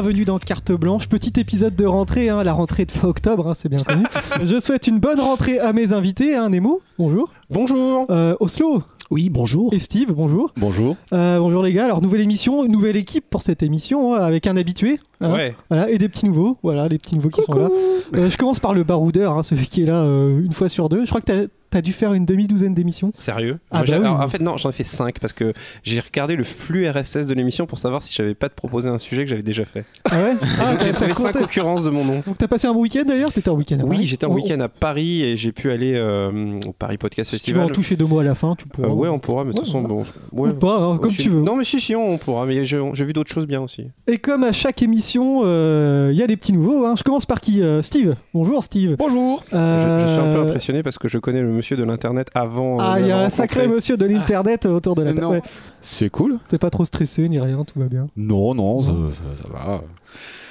bienvenue dans Carte Blanche, petit épisode de rentrée, hein, la rentrée de fin octobre, hein, c'est bien connu. Je souhaite une bonne rentrée à mes invités, hein, Nemo, bonjour. Bonjour. Euh, Oslo. Oui, bonjour. Et Steve, bonjour. Bonjour. Euh, bonjour les gars, alors nouvelle émission, nouvelle équipe pour cette émission, hein, avec un habitué. Hein. Ouais. Voilà, et des petits nouveaux, voilà, les petits nouveaux qui sont là. Euh, je commence par le baroudeur, hein, celui qui est là euh, une fois sur deux. Je crois que t'as as dû faire une demi-douzaine d'émissions. Sérieux? Ah Moi, bah oui. alors, En fait, non, j'en ai fait 5 parce que j'ai regardé le flux RSS de l'émission pour savoir si j'avais pas de proposer un sujet que j'avais déjà fait. Ah ouais? Ah, j'ai t'as trouvé 5 compté- occurrences de mon nom. Donc t'as passé un bon week-end d'ailleurs? T'étais en week-end Oui, j'étais en week-end à Paris et j'ai pu aller euh, au Paris Podcast Si tu veux en Festival. toucher deux mots à la fin, tu pourras. Euh, ouais, on pourra, mais de toute façon, voilà. bon. je- ouais. Ou pas, hein, comme tu veux. Non, mais si, si, on pourra. Mais j'ai vu d'autres choses bien aussi. Et comme à chaque émission, euh, il y a des petits nouveaux. hein. Je commence par qui Euh, Steve? Bonjour Steve. Bonjour. Euh, Je, je suis un peu impressionné parce que je connais le monsieur de l'internet avant. euh, Ah, il y a un sacré monsieur de l'internet autour de la table. Ouais. C'est cool. T'es pas trop stressé ni rien, tout va bien? Non, non, ça, ça- ça va.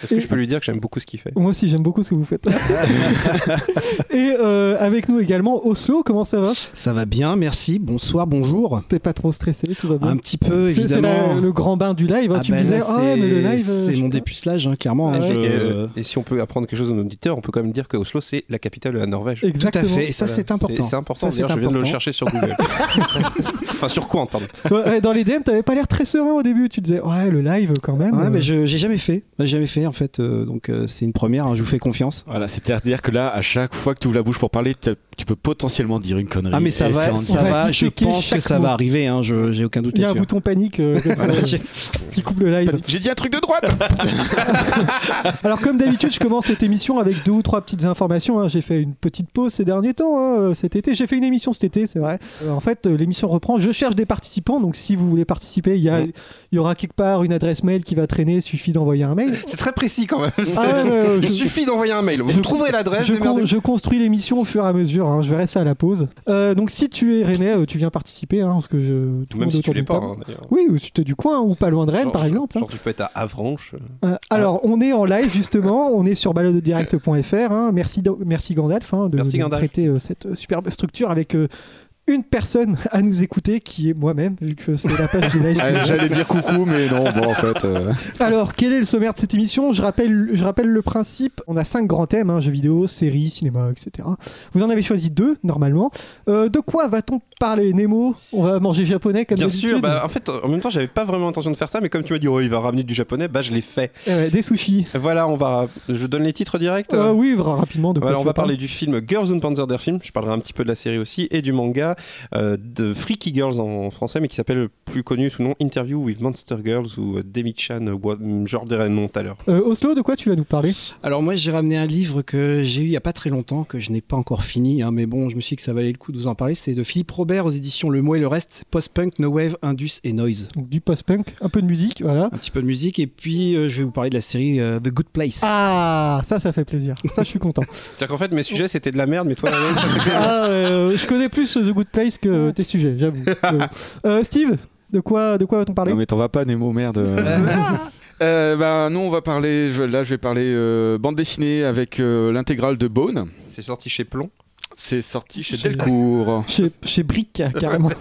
Est-ce que je peux lui dire que j'aime beaucoup ce qu'il fait? Moi aussi, j'aime beaucoup ce que vous faites. Et euh, avec nous également Oslo. Comment ça va? Ça va bien, merci. Bonsoir, bonjour. T'es pas trop stressé, tout va bien? Un petit peu, C'est- C'est évidemment. la- le grand bain du live. hein. Ah tu me ben disais, là, ouais, mais le c'est- live. euh, C'est je mon dépucelage, hein, clairement. Ah hein, ouais. je- et, euh, et si on peut apprendre quelque chose à nos auditeurs, on peut quand même dire que Oslo, c'est la capitale de la Norvège. Tout à Exactement. fait. Et ça, Voilà. c'est important. C'est important. Ça, c'est D'ailleurs, je viens de le important. chercher sur Google. enfin, sur quoi, pardon. Ouais, dans les DM, t'avais pas l'air très serein au début. Tu disais, ouais, le live quand même. Ouais, euh, mais je j'ai jamais fait. J'ai jamais fait en fait. euh, donc euh, c'est une première. hein, je vous fais confiance. Voilà, c'est-à-dire que là, à chaque fois que tu ouvres la bouche pour parler, t'as- tu peux potentiellement dire une connerie. Ah mais ça va, ça va. Je pense que ça mot. va arriver. Hein, je j'ai aucun doute Il y a un bouton panique euh, qui coupe le live. J'ai dit un truc de droite Alors comme d'habitude, je commence cette émission avec deux ou trois petites informations. hein. J'ai fait une petite pause ces derniers temps, hein, euh, cet été. J'ai fait une émission cet été, c'est vrai. Euh, en fait, l'émission reprend. Je cherche des participants, donc si vous voulez participer, il y, a- il y aura quelque part une adresse mail qui va traîner. Il suffit d'envoyer un mail. C'est très précis quand même. Ah Il je- suffit d'envoyer un mail. Vous je- trouverez l'adresse. Je, démerdez-vous. con- je construis l'émission au fur et à mesure. Hein. Je verrai ça à la pause. Euh, donc si tu es rennais, euh, tu viens participer, hein, parce que je. tout Même monde si tu l'es pas. hein. Oui, ou si tu es du coin ou pas loin de Rennes, Genre, par exemple. hein. Genre, tu peux être à Avranches. Euh, alors, on est en live justement, on est sur baladodirect.fr. hein. Merci, merci Gandalf de, Merci de Gandalf. prêter euh, cette euh, superbe structure avec euh, une personne à nous écouter qui est moi-même, vu que c'est la page du live. Ah, J'allais dire coucou, mais non, bon, en fait. euh, Alors, quel est le sommaire de cette émission? Je rappelle, je rappelle le principe. On a cinq grands thèmes hein, jeux vidéo, séries, cinéma, etc. Vous en avez choisi deux normalement. Euh, de quoi va-t-on parler, Nemo? On va manger japonais comme Bien sûr, bah, en fait, en même temps, j'avais pas vraiment intention de faire ça, mais comme tu m'as dit, oh, il va ramener du japonais, bah je l'ai fait. Eh ouais, Des sushis. Voilà, on va. Je donne les titres directs. Euh, oui, rapidement. De quoi Voilà, tu on va parler? du film Girls und Panzer der Film. Je parlerai un petit peu de la série aussi et du manga de Freaky Girls en français, mais qui s'appelle plus connu sous le nom Interview with Monster Girls ou euh, Demi-chan, euh, what- genre le nom tout à l'heure. Euh, Oslo, de quoi tu vas nous parler? Alors moi j'ai ramené un livre que j'ai eu il y a pas très longtemps que je n'ai pas encore fini, hein, mais bon je me suis dit que ça valait le coup de vous en parler. C'est de Philippe Robert aux éditions Le Mot et le Reste, post-punk, no wave, indus et noise. Donc, Du post-punk, un peu de musique, voilà. Un petit peu de musique et puis euh, je vais vous parler de la série euh, The Good Place. Ah, ça, ça fait plaisir. Ça, je suis content. C'est-à-dire qu'en fait, mes sujets c'était de la merde, mais toi, la mienne, ça fait plaisir. Ah, euh, je connais plus The Good Place que tes sujets, j'avoue. Euh, Steve, de quoi, de quoi va-t-on parler? Non, mais t'en vas pas, Nemo, merde. Euh, bah, nous, on va parler. je- là, je vais parler euh, bande dessinée avec euh, l'intégrale de Bone. C'est sorti chez Plomb. C'est sorti chez Chez- Delcourt. Chez, chez Brick, carrément.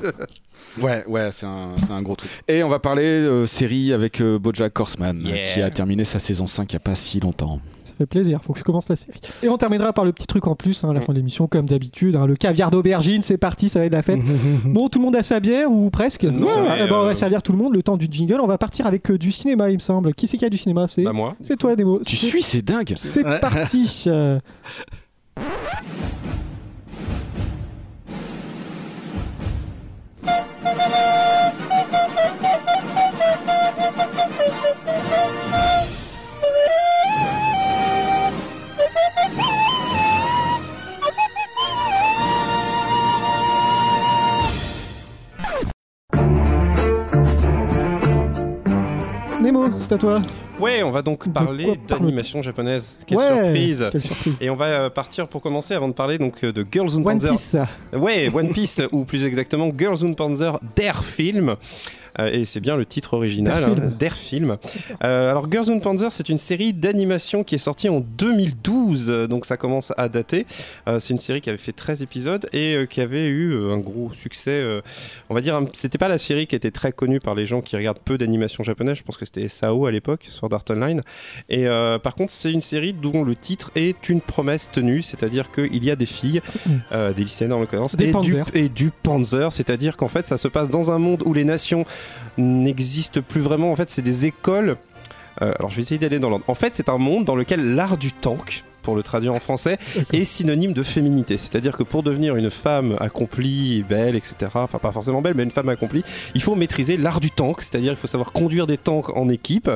Ouais, ouais, c'est un, c'est un gros truc. Et on va parler euh, série avec euh, Bojack Horseman, Yeah. qui a terminé sa saison 5 il n'y a pas si longtemps. Ça fait plaisir, faut que je commence la série. Et on terminera par le petit truc en plus hein, à la fin de l'émission, comme d'habitude. hein, le caviar d'aubergine, c'est parti, ça va être la fête. Bon, tout le monde a sa bière ou presque? Non, Eh ben, On va servir tout le monde le temps du jingle. On va partir avec euh, du cinéma, il me semble. Qui c'est qui a du cinéma? C'est Bah, moi. c'est toi, Nemo. Tu suis, c'est dingue. C'est Ouais. parti. euh. Nemo, c'est à toi. Ouais, on va donc parler d'animation japonaise. Quelle ouais, surprise Quelle surprise. Et on va euh, partir pour commencer avant de parler donc euh, de Girls und One Panzer. Piece. Ouais, One Piece ou plus exactement Girls und Panzer der Film. Et c'est bien le titre original hein, d'Air Film. alors Girls on Panzer, c'est une série d'animation qui est sortie en 2012, donc ça commence à dater. c'est une série qui avait fait 13 épisodes et qui avait eu un gros succès. on va dire, c'était pas la série qui était très connue par les gens qui regardent peu d'animation japonaise. Je pense que c'était SAO à l'époque, Sword Art Online. Et par contre, c'est une série dont le titre est une promesse tenue, c'est-à-dire qu'il y a des filles, des lycéennes en l'occurrence, et du Panzer, c'est-à-dire qu'en fait, ça se passe dans un monde où les nations n'existent plus vraiment. En fait, c'est des écoles. Euh, alors, je vais essayer d'aller dans l'ordre. En fait, c'est un monde dans lequel l'art du tank pour le traduire en français, est synonyme de féminité. C'est-à-dire que pour devenir une femme accomplie, belle, etc., enfin pas forcément belle, mais une femme accomplie, il faut maîtriser l'art du tank, c'est-à-dire il faut savoir conduire des tanks en équipe.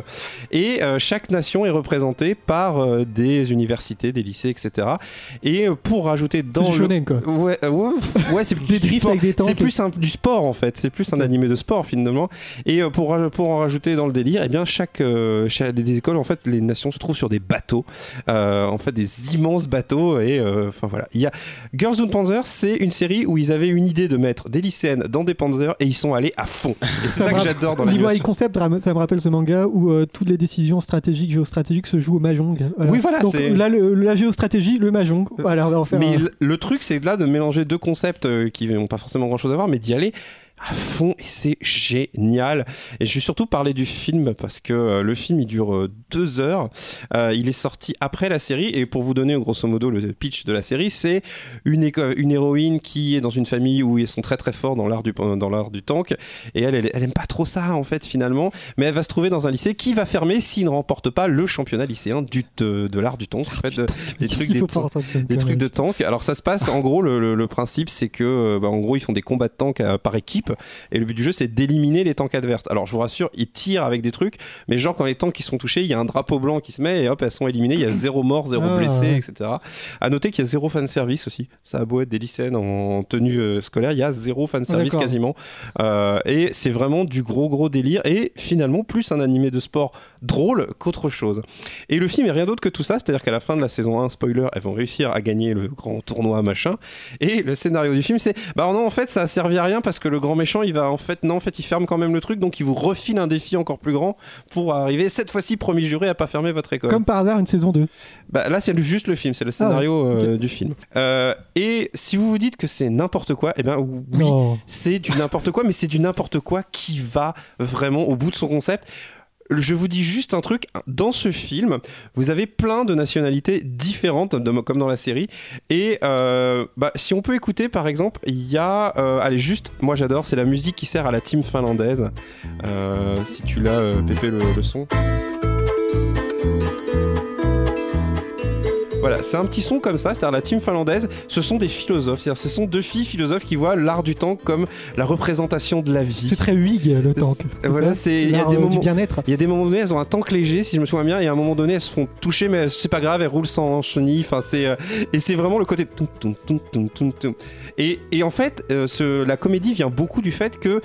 Et euh, chaque nation est représentée par euh, des universités, des lycées, etc. Et euh, pour rajouter dans le... quoi. Ouais, ouais, c'est plus du sport. C'est plus un, du sport en fait. C'est plus un animé de sport finalement. Et pour pour en rajouter dans le délire, et eh bien chaque, chaque des écoles en fait, les nations se trouvent sur des bateaux. en fait, des immenses bateaux. Et euh, enfin voilà. Il y a Girls on Panzer, c'est une série où ils avaient une idée de mettre des lycéennes dans des Panzers et ils sont allés à fond. Et c'est ça, que j'adore dans la concept, ça me rappelle ce manga où euh, toutes les décisions stratégiques, géostratégiques se jouent au mahjong. Oui, voilà. Donc là, la géostratégie, le mahjong. Voilà, on va en faire Mais le truc, c'est là de mélanger deux concepts euh, qui n'ont pas forcément grand chose à voir, mais d'y aller à fond et c'est génial. Et je vais surtout parler du film parce que euh, le film il dure euh, deux heures. Euh, il est sorti après la série et pour vous donner grosso modo le pitch de la série, c'est une, une héroïne qui est dans une famille où ils sont très très forts dans l'art du, dans l'art du tank et elle, elle, aime pas trop ça en fait finalement, mais elle va se trouver dans un lycée qui va fermer s'il ne remporte pas le championnat lycéen du, de, l'art du tank. En fait, des trucs, des, trucs de tank. Alors ça se passe en gros le, principe c'est que bah, en gros ils font des combats de tank par équipe et le but du jeu, c'est d'éliminer les tanks adverses. Alors, je vous rassure, ils tirent avec des trucs, mais genre, quand les tanks qui sont touchés, il y a un drapeau blanc qui se met et hop, elles sont éliminées. Il y a zéro mort, zéro ah, blessé, etc. À noter qu'il y a zéro fan service aussi. Ça a beau être des lycéennes en tenue euh, scolaire, il y a zéro fan service quasiment. Euh, et c'est vraiment du gros, gros délire. Et finalement, plus un animé de sport drôle qu'autre chose. Et le film est rien d'autre que tout ça, c'est-à-dire qu'à la fin de la saison 1, spoiler, elles vont réussir à gagner le grand tournoi machin. Et le scénario du film, c'est bah non, en fait, ça a servi à rien parce que le grand méchant, il va en fait, non, en fait, il ferme quand même le truc, donc il vous refile un défi encore plus grand pour arriver cette fois-ci, promis juré, à pas fermer votre école. Comme par hasard, une saison 2. Bah, là, c'est juste le film, c'est le scénario ah, euh, du film. Euh, et si vous vous dites que c'est n'importe quoi, eh bien oui, c'est du n'importe quoi, mais c'est du n'importe quoi qui va vraiment au bout de son concept je vous dis juste un truc. Dans ce film, vous avez plein de nationalités différentes, comme dans la série. Et euh, bah, si on peut écouter, par exemple, il y a. Euh, allez, juste, moi j'adore, c'est la musique qui sert à la team finlandaise. Euh, si tu l'as, Pépé, le son. Voilà, c'est un petit son comme ça, c'est-à-dire la team finlandaise, ce sont des philosophes, c'est-à-dire ce sont deux filles philosophes qui voient l'art du tank comme la représentation de la vie. C'est très huig le tank. Voilà, c'est il y a des moments bien-être. Il y a des moments donnés, elles ont un tank léger si je me souviens bien et à un moment donné elles se font toucher mais c'est pas grave, elles roulent sans chenille, enfin c'est euh, et c'est vraiment le côté et, et en fait euh, ce, la comédie vient beaucoup du fait que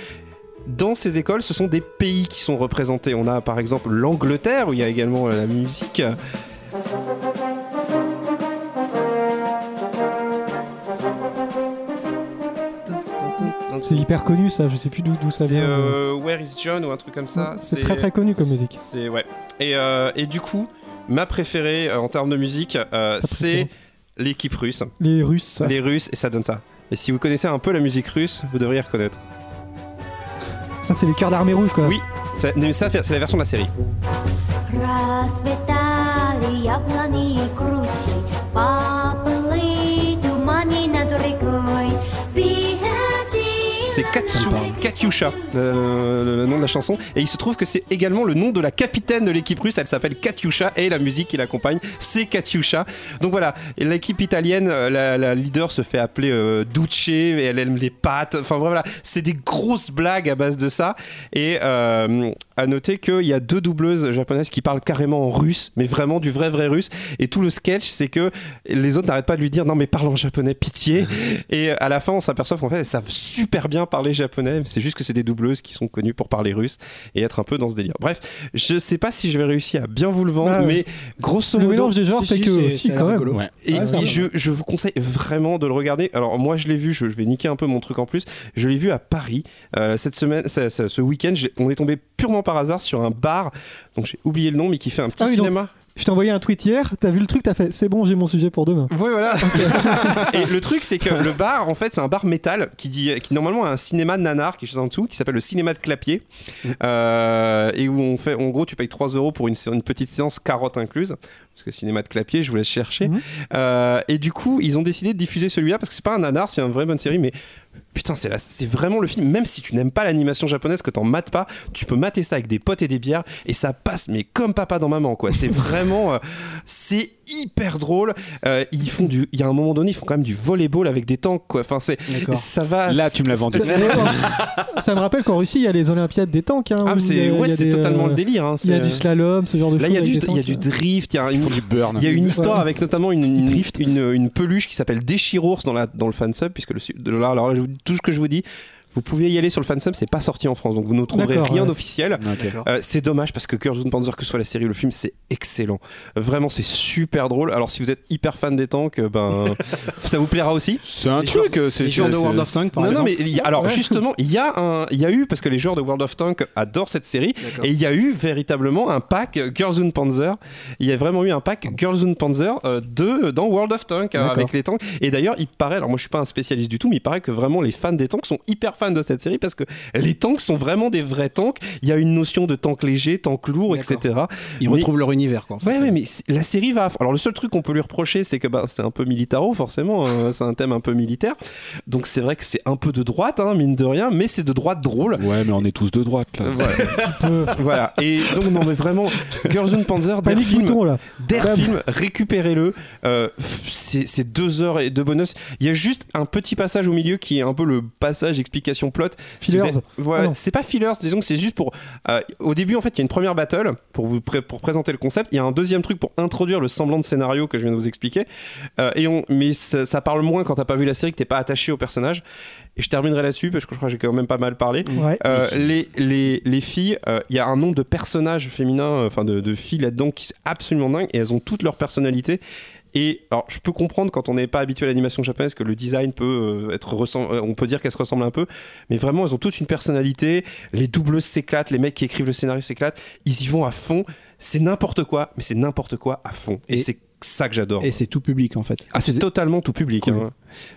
dans ces écoles, ce sont des pays qui sont représentés. On a par exemple l'Angleterre où il y a également la musique. C'est hyper connu ça, je sais plus d'où ça vient. C'est euh, Where is John ou un truc comme ça. C'est très très connu comme musique. C'est ouais. Et, euh, et, du coup, ma préférée euh, en termes de musique, c'est l'équipe russe. Les Russes. Les Russes et ça donne ça. Et si vous connaissez un peu la musique russe, vous devriez reconnaître. Ça c'est les cœurs d'armée rouge quoi. Oui, mais ça c'est la version de la série. C'est Katyusha, euh, le, nom de la chanson. Et il se trouve que c'est également le nom de la capitaine de l'équipe russe. Elle s'appelle Katyusha et la musique qui l'accompagne, c'est Katyusha. Donc voilà, l'équipe italienne, euh, la, leader se fait appeler euh, Duce et elle aime les pâtes. Enfin voilà, c'est des grosses blagues à base de ça. Et à noter qu'il y a deux doubleuses japonaises qui parlent carrément en russe, mais vraiment du vrai vrai russe. Et tout le sketch, c'est que les autres n'arrêtent pas de lui dire non mais parle en japonais, pitié. et à la fin, on s'aperçoit qu'en fait, elles savent super bien parler parler japonais. C'est juste que c'est des doubleuses qui sont connues pour parler russe et être un peu dans ce délire. Bref, je sais pas si je vais réussir à bien vous le vendre, Ah mais grosso Le modo. mélange des genres Si, fait si, que quand même. Ouais. Et, Ah, je, je vous conseille vraiment de le regarder. Alors moi je l'ai vu, je, je vais niquer un peu mon truc en plus. Je l'ai vu à Paris euh, cette semaine, ça- ça- ce week-end. On est tombé purement par hasard sur un bar, donc j'ai oublié le nom, mais qui fait un petit Ah oui, donc- cinéma. Je t'ai envoyé un tweet hier, t'as vu le truc, t'as fait c'est bon, j'ai mon sujet pour demain. Oui, voilà. ça. Et le truc, c'est que le bar, en fait, c'est un bar métal qui, dit, qui normalement a un cinéma de nanar qui est juste en dessous, qui s'appelle le cinéma de Clapier. Euh, et où on fait, en gros, tu payes 3 euros pour une petite séance carotte incluse. Parce que cinéma de Clapier, je vous laisse chercher. Mhm. Euh, et du coup, ils ont décidé de diffuser celui-là parce que c'est pas un nanar, c'est une vraie bonne série, mais. Putain, c'est la- c'est vraiment le film. Même si tu n'aimes pas l'animation japonaise, que t'en mates pas, tu peux mater ça avec des potes et des bières et ça passe, mais comme papa dans maman, quoi. C'est vraiment, euh, c'est hyper drôle. Euh, ils font du, il y a un moment donné, ils font quand même du volleyball avec des tanks, quoi. Enfin, c'est, D'accord. ça va. Là, tu me l'as vendu. Ça- ça me rappelle qu'en Russie, il y a les Olympiades des tanks. Hein, Ah, mais c'est, a- ouais, c'est des, totalement euh, le délire. hein. Il y a C'est, du euh, slalom, ce genre de Là, choses. il y a du, il y a tanks, du euh. drift, il y a Ils une, font du burn. Il y a une histoire Ouais. avec notamment une, une, drift. une, une peluche qui s'appelle Déchirours dans, la, dans le fansub, puisque le, là, alors là, je vous- tout ce que je vous dis, vous pouvez y aller sur le fansub, c'est pas sorti en France, donc vous ne trouverez rien ouais. d'officiel. Euh, c'est dommage parce que Girls und Panzer, que ce soit la série ou le film, c'est excellent. Vraiment, c'est super drôle. Alors, si vous êtes hyper fan des tanks, euh, ben, ça vous plaira aussi. C'est un Les truc. C'est les joueurs de World of Tanks, par Non, non, exemple. mais y a- alors Ouais. justement, il y a un, il y a eu parce que les joueurs de World of Tanks adorent cette série et il y a eu véritablement un pack Girls und Panzer. Il y a vraiment eu un pack Girls und Panzer euh, 2 dans World of Tanks euh, avec les tanks. Et d'ailleurs, il paraît, alors moi je suis pas un spécialiste du tout, mais il paraît que vraiment les fans des tanks sont hyper fans de cette série parce que les tanks sont vraiment des vrais tanks. Il y a une notion de tank léger, tank lourd, etc. Ils Mais- retrouvent leur univers, quoi. en fait. Ouais, ouais, mais la série va. Alors, le seul truc qu'on peut lui reprocher, c'est que bah, c'est un peu militaro, forcément. euh, c'est un thème un peu militaire. Donc, c'est vrai que c'est un peu de droite, hein, mine de rien, mais c'est de droite drôle. Ouais, mais on est tous de droite là. Voilà. voilà. Et donc, non, mais vraiment, Girls und Panzer, der Panique film, bouton là. der film, récupérez-le. Euh, c'est deux heures et de bonus. Il y a juste un petit passage au milieu qui est un peu le passage explication plot. Si voilà, Ah c'est pas fillers, disons que c'est juste pour. euh, au début, en fait, il y a une première battle pour vous pré- pour présenter le concept. Il y a un deuxième truc pour introduire le semblant de scénario que je viens de vous expliquer. Euh, et on, mais ça, ça parle moins quand t'as pas vu la série, que t'es pas attaché au personnage. Et je terminerai là-dessus parce que je crois que j'ai quand même pas mal parlé. Ouais. Euh, les, les, les filles, il y a un nombre de personnages féminins, enfin de, de filles là-dedans qui sont absolument dingues et elles ont toutes leurs personnalités. Et alors, je peux comprendre quand on n'est pas habitué à l'animation japonaise que le design peut euh, être euh, on peut dire qu'elles se ressemblent un peu, mais vraiment, elles ont toutes une personnalité. Les doubleuses s'éclatent, les mecs qui écrivent le scénario s'éclatent, ils y vont à fond. C'est n'importe quoi, mais c'est n'importe quoi à fond. Et, Et- c'est ça que j'adore. Et c'est tout public, en fait. Ah, c'est totalement tout public. Cool. hein.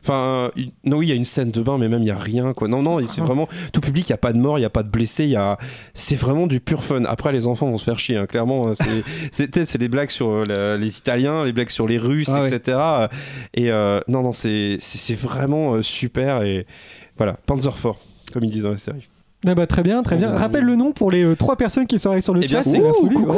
Enfin, non, oui, il y a une scène de bain, mais même il y a rien, quoi. Non, non, c'est vraiment tout public. Il y a pas de mort, il y a pas de blessés. Il y a, c'est vraiment du pur fun. Après, les enfants vont se faire chier, hein, clairement. C'est, c'est, c'est des blagues sur euh, la- les Italiens, les blagues sur les Russes, Ah ouais. etc. Et euh, non, non, c'est, c'est, vraiment euh, super. Et voilà, Panzer Fort, comme ils disent dans la série. Ah bah, très bien, très bien. Rappelle le nom pour les euh, trois personnes qui seraient sur le Eh chat. c'est-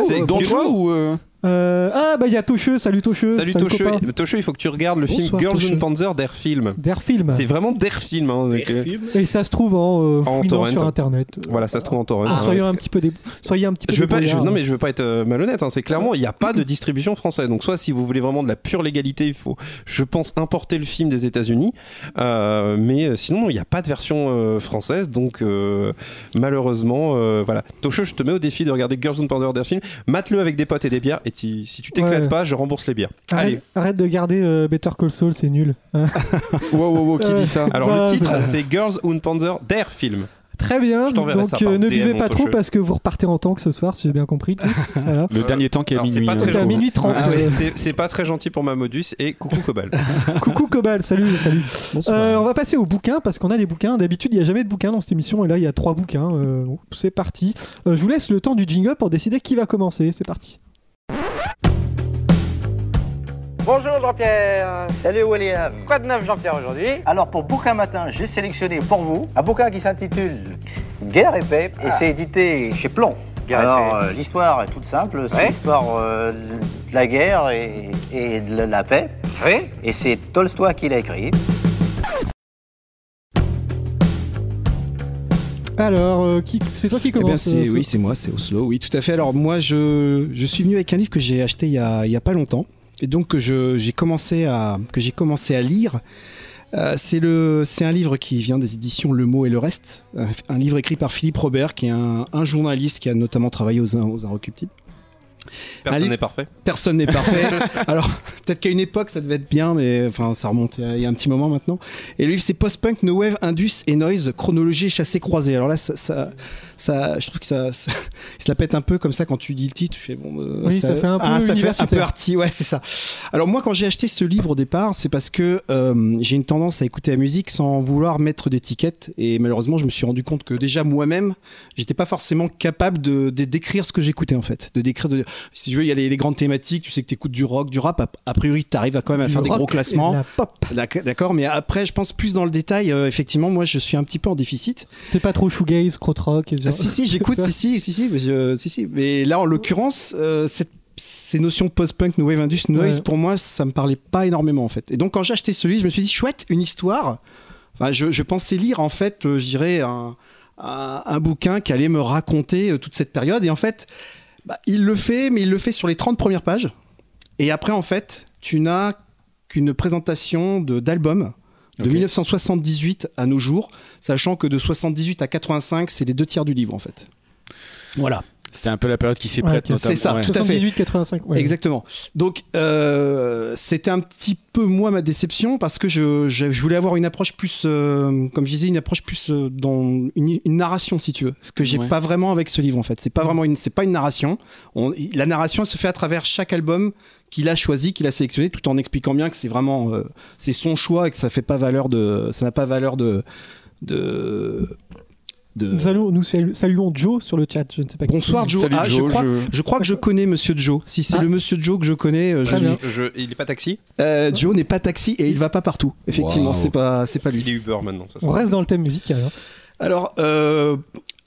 c'est Dans toi Gueulot. ou euh, ah bah il y a Tocheux, salut Tocheux. Salut Tosho. copain. Tosho, il faut que tu regardes le film Bonsoir, Girls Tosho. und Panzer der Film. Der Film. C'est vraiment der Film. hein, donc, euh, Et ça se trouve en, euh, En torrent. sur internet. voilà, ça se trouve en torrent. Ah, soyons un petit peu des... soyez un petit peu Je veux pas, je, débrouillards. non mais je veux pas être euh, malhonnête, hein, c'est clairement il n'y a pas de distribution française. Donc soit si vous voulez vraiment de la pure légalité, il faut, je pense, importer le film des États-Unis. Euh, mais sinon il n'y a pas de version euh, française. Donc euh, malheureusement, euh, voilà. Tosho, je te mets au défi de regarder Girls and Powder der film. Mate-le avec des potes et des bières. Et tu- si tu t'éclates Ouais. pas, je rembourse les bières. Arrête, Allez. arrête de garder euh, Better Call Saul, c'est nul. Hein. Wow, wow, wow, qui dit ça Alors Bah, le titre c'est- Girls und Panzer der Film. Très bien. Je Donc ça euh, ne buvez pas trop parce que vous repartez en tank ce soir, si j'ai bien compris. voilà. Le Euh, dernier temps qui est à c'est minuit. pas hein, minuit 30. Ah, c'est- pas très gentil pour ma modus et coucou Cobal. Coucou Cobal, salut, salut. Euh, on va passer aux bouquins parce qu'on a des bouquins. D'habitude, il n'y a jamais de bouquins dans cette émission et là, il y a trois bouquins. Euh, c'est parti. Euh, je vous laisse le temps du jingle pour décider qui va commencer. C'est parti. Bonjour Jean-Pierre. Salut William. Quoi de neuf Jean-Pierre aujourd'hui? Alors pour Bouquin Matin, j'ai sélectionné pour vous un bouquin qui s'intitule Guerre et paix et c'est édité chez Plomb. Guerre et Alors paix. euh, l'histoire est toute simple, c'est Ouais. l'histoire euh, de la guerre et, et de la paix Oui. et c'est Tolstoy qui l'a écrit. Alors, euh, qui... c'est toi qui Eh bien, commence. euh, oui, c'est moi, c'est Oslo. Oui, tout à fait. Alors, moi, je, je suis venu avec un livre que j'ai acheté il y a, il y a pas longtemps. Et donc, que j'ai commencé à, que j'ai commencé à lire. Euh, c'est le, c'est un livre qui vient des éditions Le Mot et le Reste, un, un livre écrit par Philippe Robert, qui est un, un journaliste qui a notamment travaillé aux, aux Inrecuptibles. Personne n'est parfait. Personne n'est parfait. Alors, peut-être qu'à une époque, ça devait être bien, mais enfin, ça remonte il y a- il y a un petit moment maintenant. Et le livre, c'est Post-Punk, No Wave, Indus et Noise, chronologie et chassé croisé. Alors là, ça, ça, ça- je trouve que ça, ça, il se la pète un peu comme ça quand tu dis le titre. Tu fais bon. euh, Oui, ça fait un peu ça fait un peu universitaire. arty. Ouais, c'est ça. Alors moi, quand j'ai acheté ce livre au départ, c'est parce que euh, j'ai une tendance à écouter la musique sans vouloir mettre d'étiquette. Et malheureusement, je me suis rendu compte que déjà moi-même, j'étais pas forcément capable de, de décrire ce que j'écoutais en fait. De décrire, de, si tu veux, il y a les, les grandes thématiques. Tu sais que tu écoutes du rock, du rap. A, a priori, tu arrives à quand même à Du faire des gros classements. la pop. D'ac- D'accord, mais après, je pense plus dans le détail. euh, effectivement, moi, je suis un petit peu en déficit. T'es pas trop shoegaze, crotrock et ce Ah, si, si, j'écoute, si, si, si, si, mais, je- si, si. Mais là, en l'occurrence, euh, cette- ces notions post-punk, new wave, indus, noise, Ouais. pour moi, ça me parlait pas énormément en fait. Et donc, quand j'ai acheté ce livre, je me suis dit, chouette, une histoire. Enfin, je, je pensais lire en fait, euh, je dirais, un, un, un bouquin qui allait me raconter euh, toute cette période. Et en fait, bah, il le fait, mais il le fait sur les 30 premières pages. Et après, en fait, tu n'as qu'une présentation de- d'albums de Ok. 1978 à nos jours, sachant que de 78 à 85, c'est les deux tiers du livre en fait. Voilà. C'est un peu la période qui s'y Ouais, prête. C'est ça. ouais. Tout à fait. 78, 85. ouais. Exactement. Donc, euh, c'était un petit peu moi ma déception parce que je, je, je voulais avoir une approche plus, euh, comme je disais, une approche plus euh, dans une, une narration, si tu veux. Ce que j'ai Ouais. pas vraiment avec ce livre en fait. C'est pas vraiment une, c'est pas une narration. On- la narration elle se fait à travers chaque album qu'il a choisi, qu'il a sélectionné, tout en expliquant bien que c'est vraiment, euh, c'est son choix et que ça fait pas valeur de, ça n'a pas valeur de, de, de- Nous, saluons, nous salu- saluons Joe sur le chat. Je ne sais pas qui Bonsoir. Joe. Salut Ah, je Joe, crois, je- je crois que je connais Monsieur Joe. Si c'est Ah. le Monsieur Joe que je connais, euh, je il est pas taxi? Euh, Joe n'est pas taxi et il va pas partout. Effectivement, Wow. c'est pas, c'est pas lui. Il est Uber maintenant. ça. On reste dans le thème musical. hein. Alors, euh,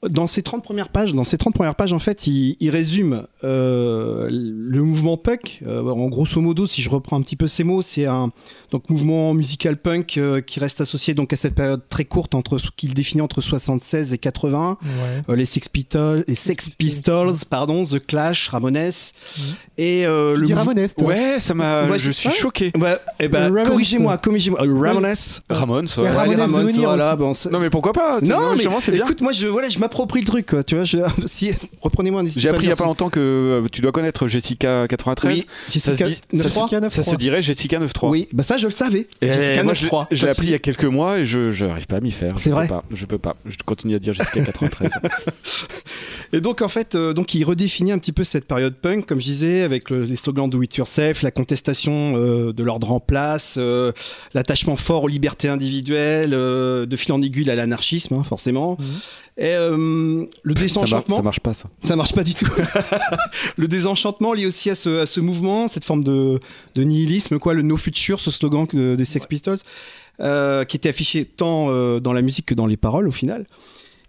dans ces 30 premières pages, dans ces 30 premières pages, en fait, il, il résume euh, le mouvement punk. Euh, en grosso modo, si je reprends un petit peu ces mots, c'est un donc mouvement musical punk euh, qui reste associé donc à cette période très courte entre qu'il définit entre 76 et 80. Ouais. Euh, les Sex Pistols, les Sex Pistols. Pardon, The Clash, Ramones Mhm. et euh, le dis Ramones, toi. Ouais, ça m'a. Ouais, je suis ouais. choqué. Ouais, eh ben, Ramones. corrigez-moi, corrigez-moi. Ramones. Ramones, ouais. Ouais, Ouais, Ramones Ramones, voilà, bon, Non, mais pourquoi pas non, mais justement, c'est bien. écoute, moi, je, voilà, je m'approprie le truc, quoi, tu vois. Je, si, reprenez-moi, n'hésitez J'ai appris il y a pas longtemps que euh, tu dois connaître Jessica 93. Oui, Ça Jessica se dit- 9-3. Jessica Ça se dirait Jessica 93. Oui, bah ça, je le savais. Et Jessica moi, je, 9-3. je l'ai appris il y a quelques mois et je n'arrive pas à m'y faire. C'est peux vrai pas, Je peux pas. Je continue à dire Jessica 93. Et donc, en fait, euh, donc, il redéfinit un petit peu cette période punk, comme je disais, avec le- les slogans Do It Yourself, la contestation euh, de l'ordre en place, euh, l'attachement fort aux libertés individuelles, euh, de fil en aiguille à l'anarchisme, hein, forcément. Mhm. Et euh, le désenchantement. ça marche pas, ça. Ça marche pas du tout. le désenchantement lié aussi à ce, à ce mouvement, cette forme de, de nihilisme, quoi, le No Future, ce slogan que- des Sex Pistols, euh, qui était affiché tant euh, dans la musique que dans les paroles au final.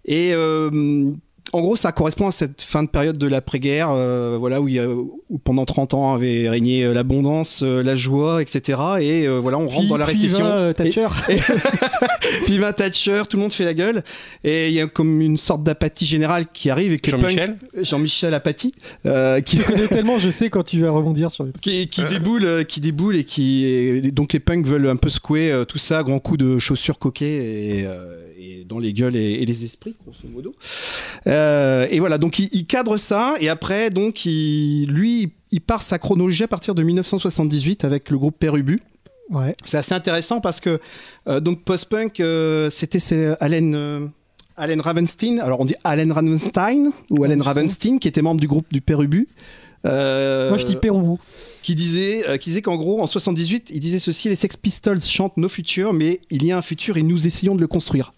Et euh, en gros, ça correspond à cette fin de période de l'après-guerre, euh, voilà, où, il y a- où pendant 30 ans avait régné euh, l'abondance, euh, la joie, etc. Et euh, voilà, on rentre Puis- dans la puis récession. euh, Thatcher. Puis vint Thatcher, tout le monde fait la gueule. Et il y a comme une sorte d'apathie générale qui arrive. Et que Jean-Michel Punk- Jean-Michel Apathie, euh, qui, Je connais tellement, je sais quand tu vas rebondir sur les trucs. qui, qui déboule, euh, qui déboule et qui et donc les punks veulent un peu secouer euh, tout ça, grand coup de chaussures coquées et, euh, et dans les gueules et, et les esprits, grosso modo. Euh, et voilà, donc il, il cadre ça et après donc il, lui il part sa chronologie à partir de 1978 avec le groupe Perubu. Ouais. C'est assez intéressant parce que euh, donc post-punk, euh, c'était c'est Allen, euh, Allen Ravenstein. Alors on dit Allen Ravenstein ou Allen Ravenstein qui était membre du groupe du Perubu. Euh, Moi, je dis Pérou. qui disait, euh, qui disait qu'en gros en 78, il disait ceci les Sex Pistols chantent nos futurs, mais il y a un futur et nous essayons de le construire.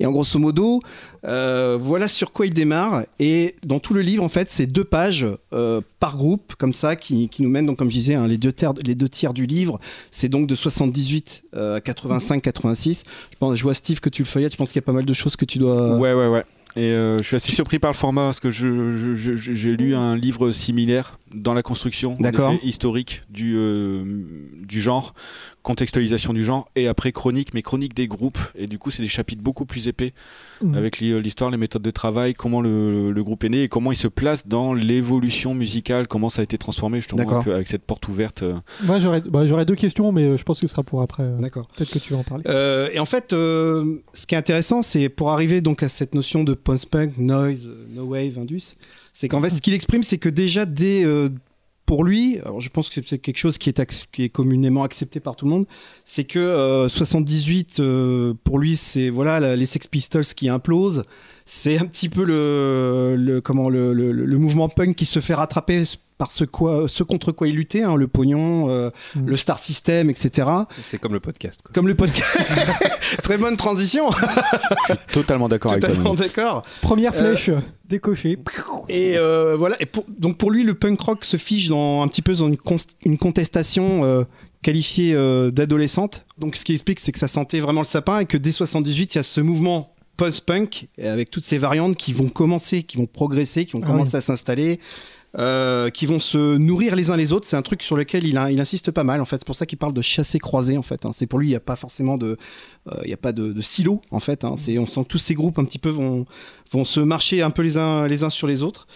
Et en grosso modo, euh, voilà sur quoi il démarre. Et dans tout le livre, en fait, c'est deux pages euh, par groupe, comme ça, qui, nous mènent, donc, comme je disais, hein, les, deux tiers, les deux tiers du livre. C'est donc de 78 euh, à 85, 86. Je, pense, je vois Steve que tu le feuillettes. Je pense qu'il y a pas mal de choses que tu dois. Ouais, ouais, ouais. Et euh, je suis assez surpris par le format parce que je- je- j'ai lu un livre similaire dans la construction historique du, euh, du genre, contextualisation du genre, et après chronique, mais chronique des groupes. Et du coup, c'est des chapitres beaucoup plus épais Mhm. avec li- l'histoire, les méthodes de travail, comment le, le groupe est né et comment il se place dans l'évolution musicale, comment ça a été transformé justement avec, avec cette porte ouverte. euh. Moi, j'aurais bah, j'aurais deux questions, mais euh, je pense que ce sera pour après. euh, D'accord. Peut-être que tu vas en parler. Euh, et en fait, euh, ce qui est intéressant, c'est pour arriver donc à cette notion de post-punk, noise, euh, no wave, indus, c'est qu'en fait, ce qu'il exprime, c'est que déjà euh, pour lui, alors je pense que c'est quelque chose qui est, communément accepté par tout le monde, c'est que euh, 78 euh, pour lui, c'est voilà les Sex Pistols qui implosent. C'est un petit peu le, comment le mouvement punk qui se fait rattraper par ce quoi, ce contre quoi il luttait, hein, le pognon, euh, Mm. le star system, etc. C'est comme le podcast. quoi. Comme le podcast. Très bonne transition. Totalement d'accord avec toi. Totalement d'accord. Première euh, flèche décochée. Et euh, voilà. Et pour- donc pour lui, le punk rock se fiche dans un petit peu dans une, contestation euh, qualifiée euh, d'adolescente. Donc ce qui explique, c'est que ça sentait vraiment le sapin et que dès 78, il y a ce mouvement post-punk avec toutes ces variantes qui vont commencer, qui vont progresser, qui vont Ah commencer oui. à s'installer. Euh, qui vont se nourrir les uns les autres, c'est un truc sur lequel il, insiste pas mal. En fait, c'est pour ça qu'il parle de chasser croisé. En fait, hein. c'est pour lui, il n'y a pas forcément de, euh, il y a pas de, de silo. En fait, hein. c'est, on sent que tous ces groupes un petit peu vont, vont se marcher un peu les uns, les uns sur les autres.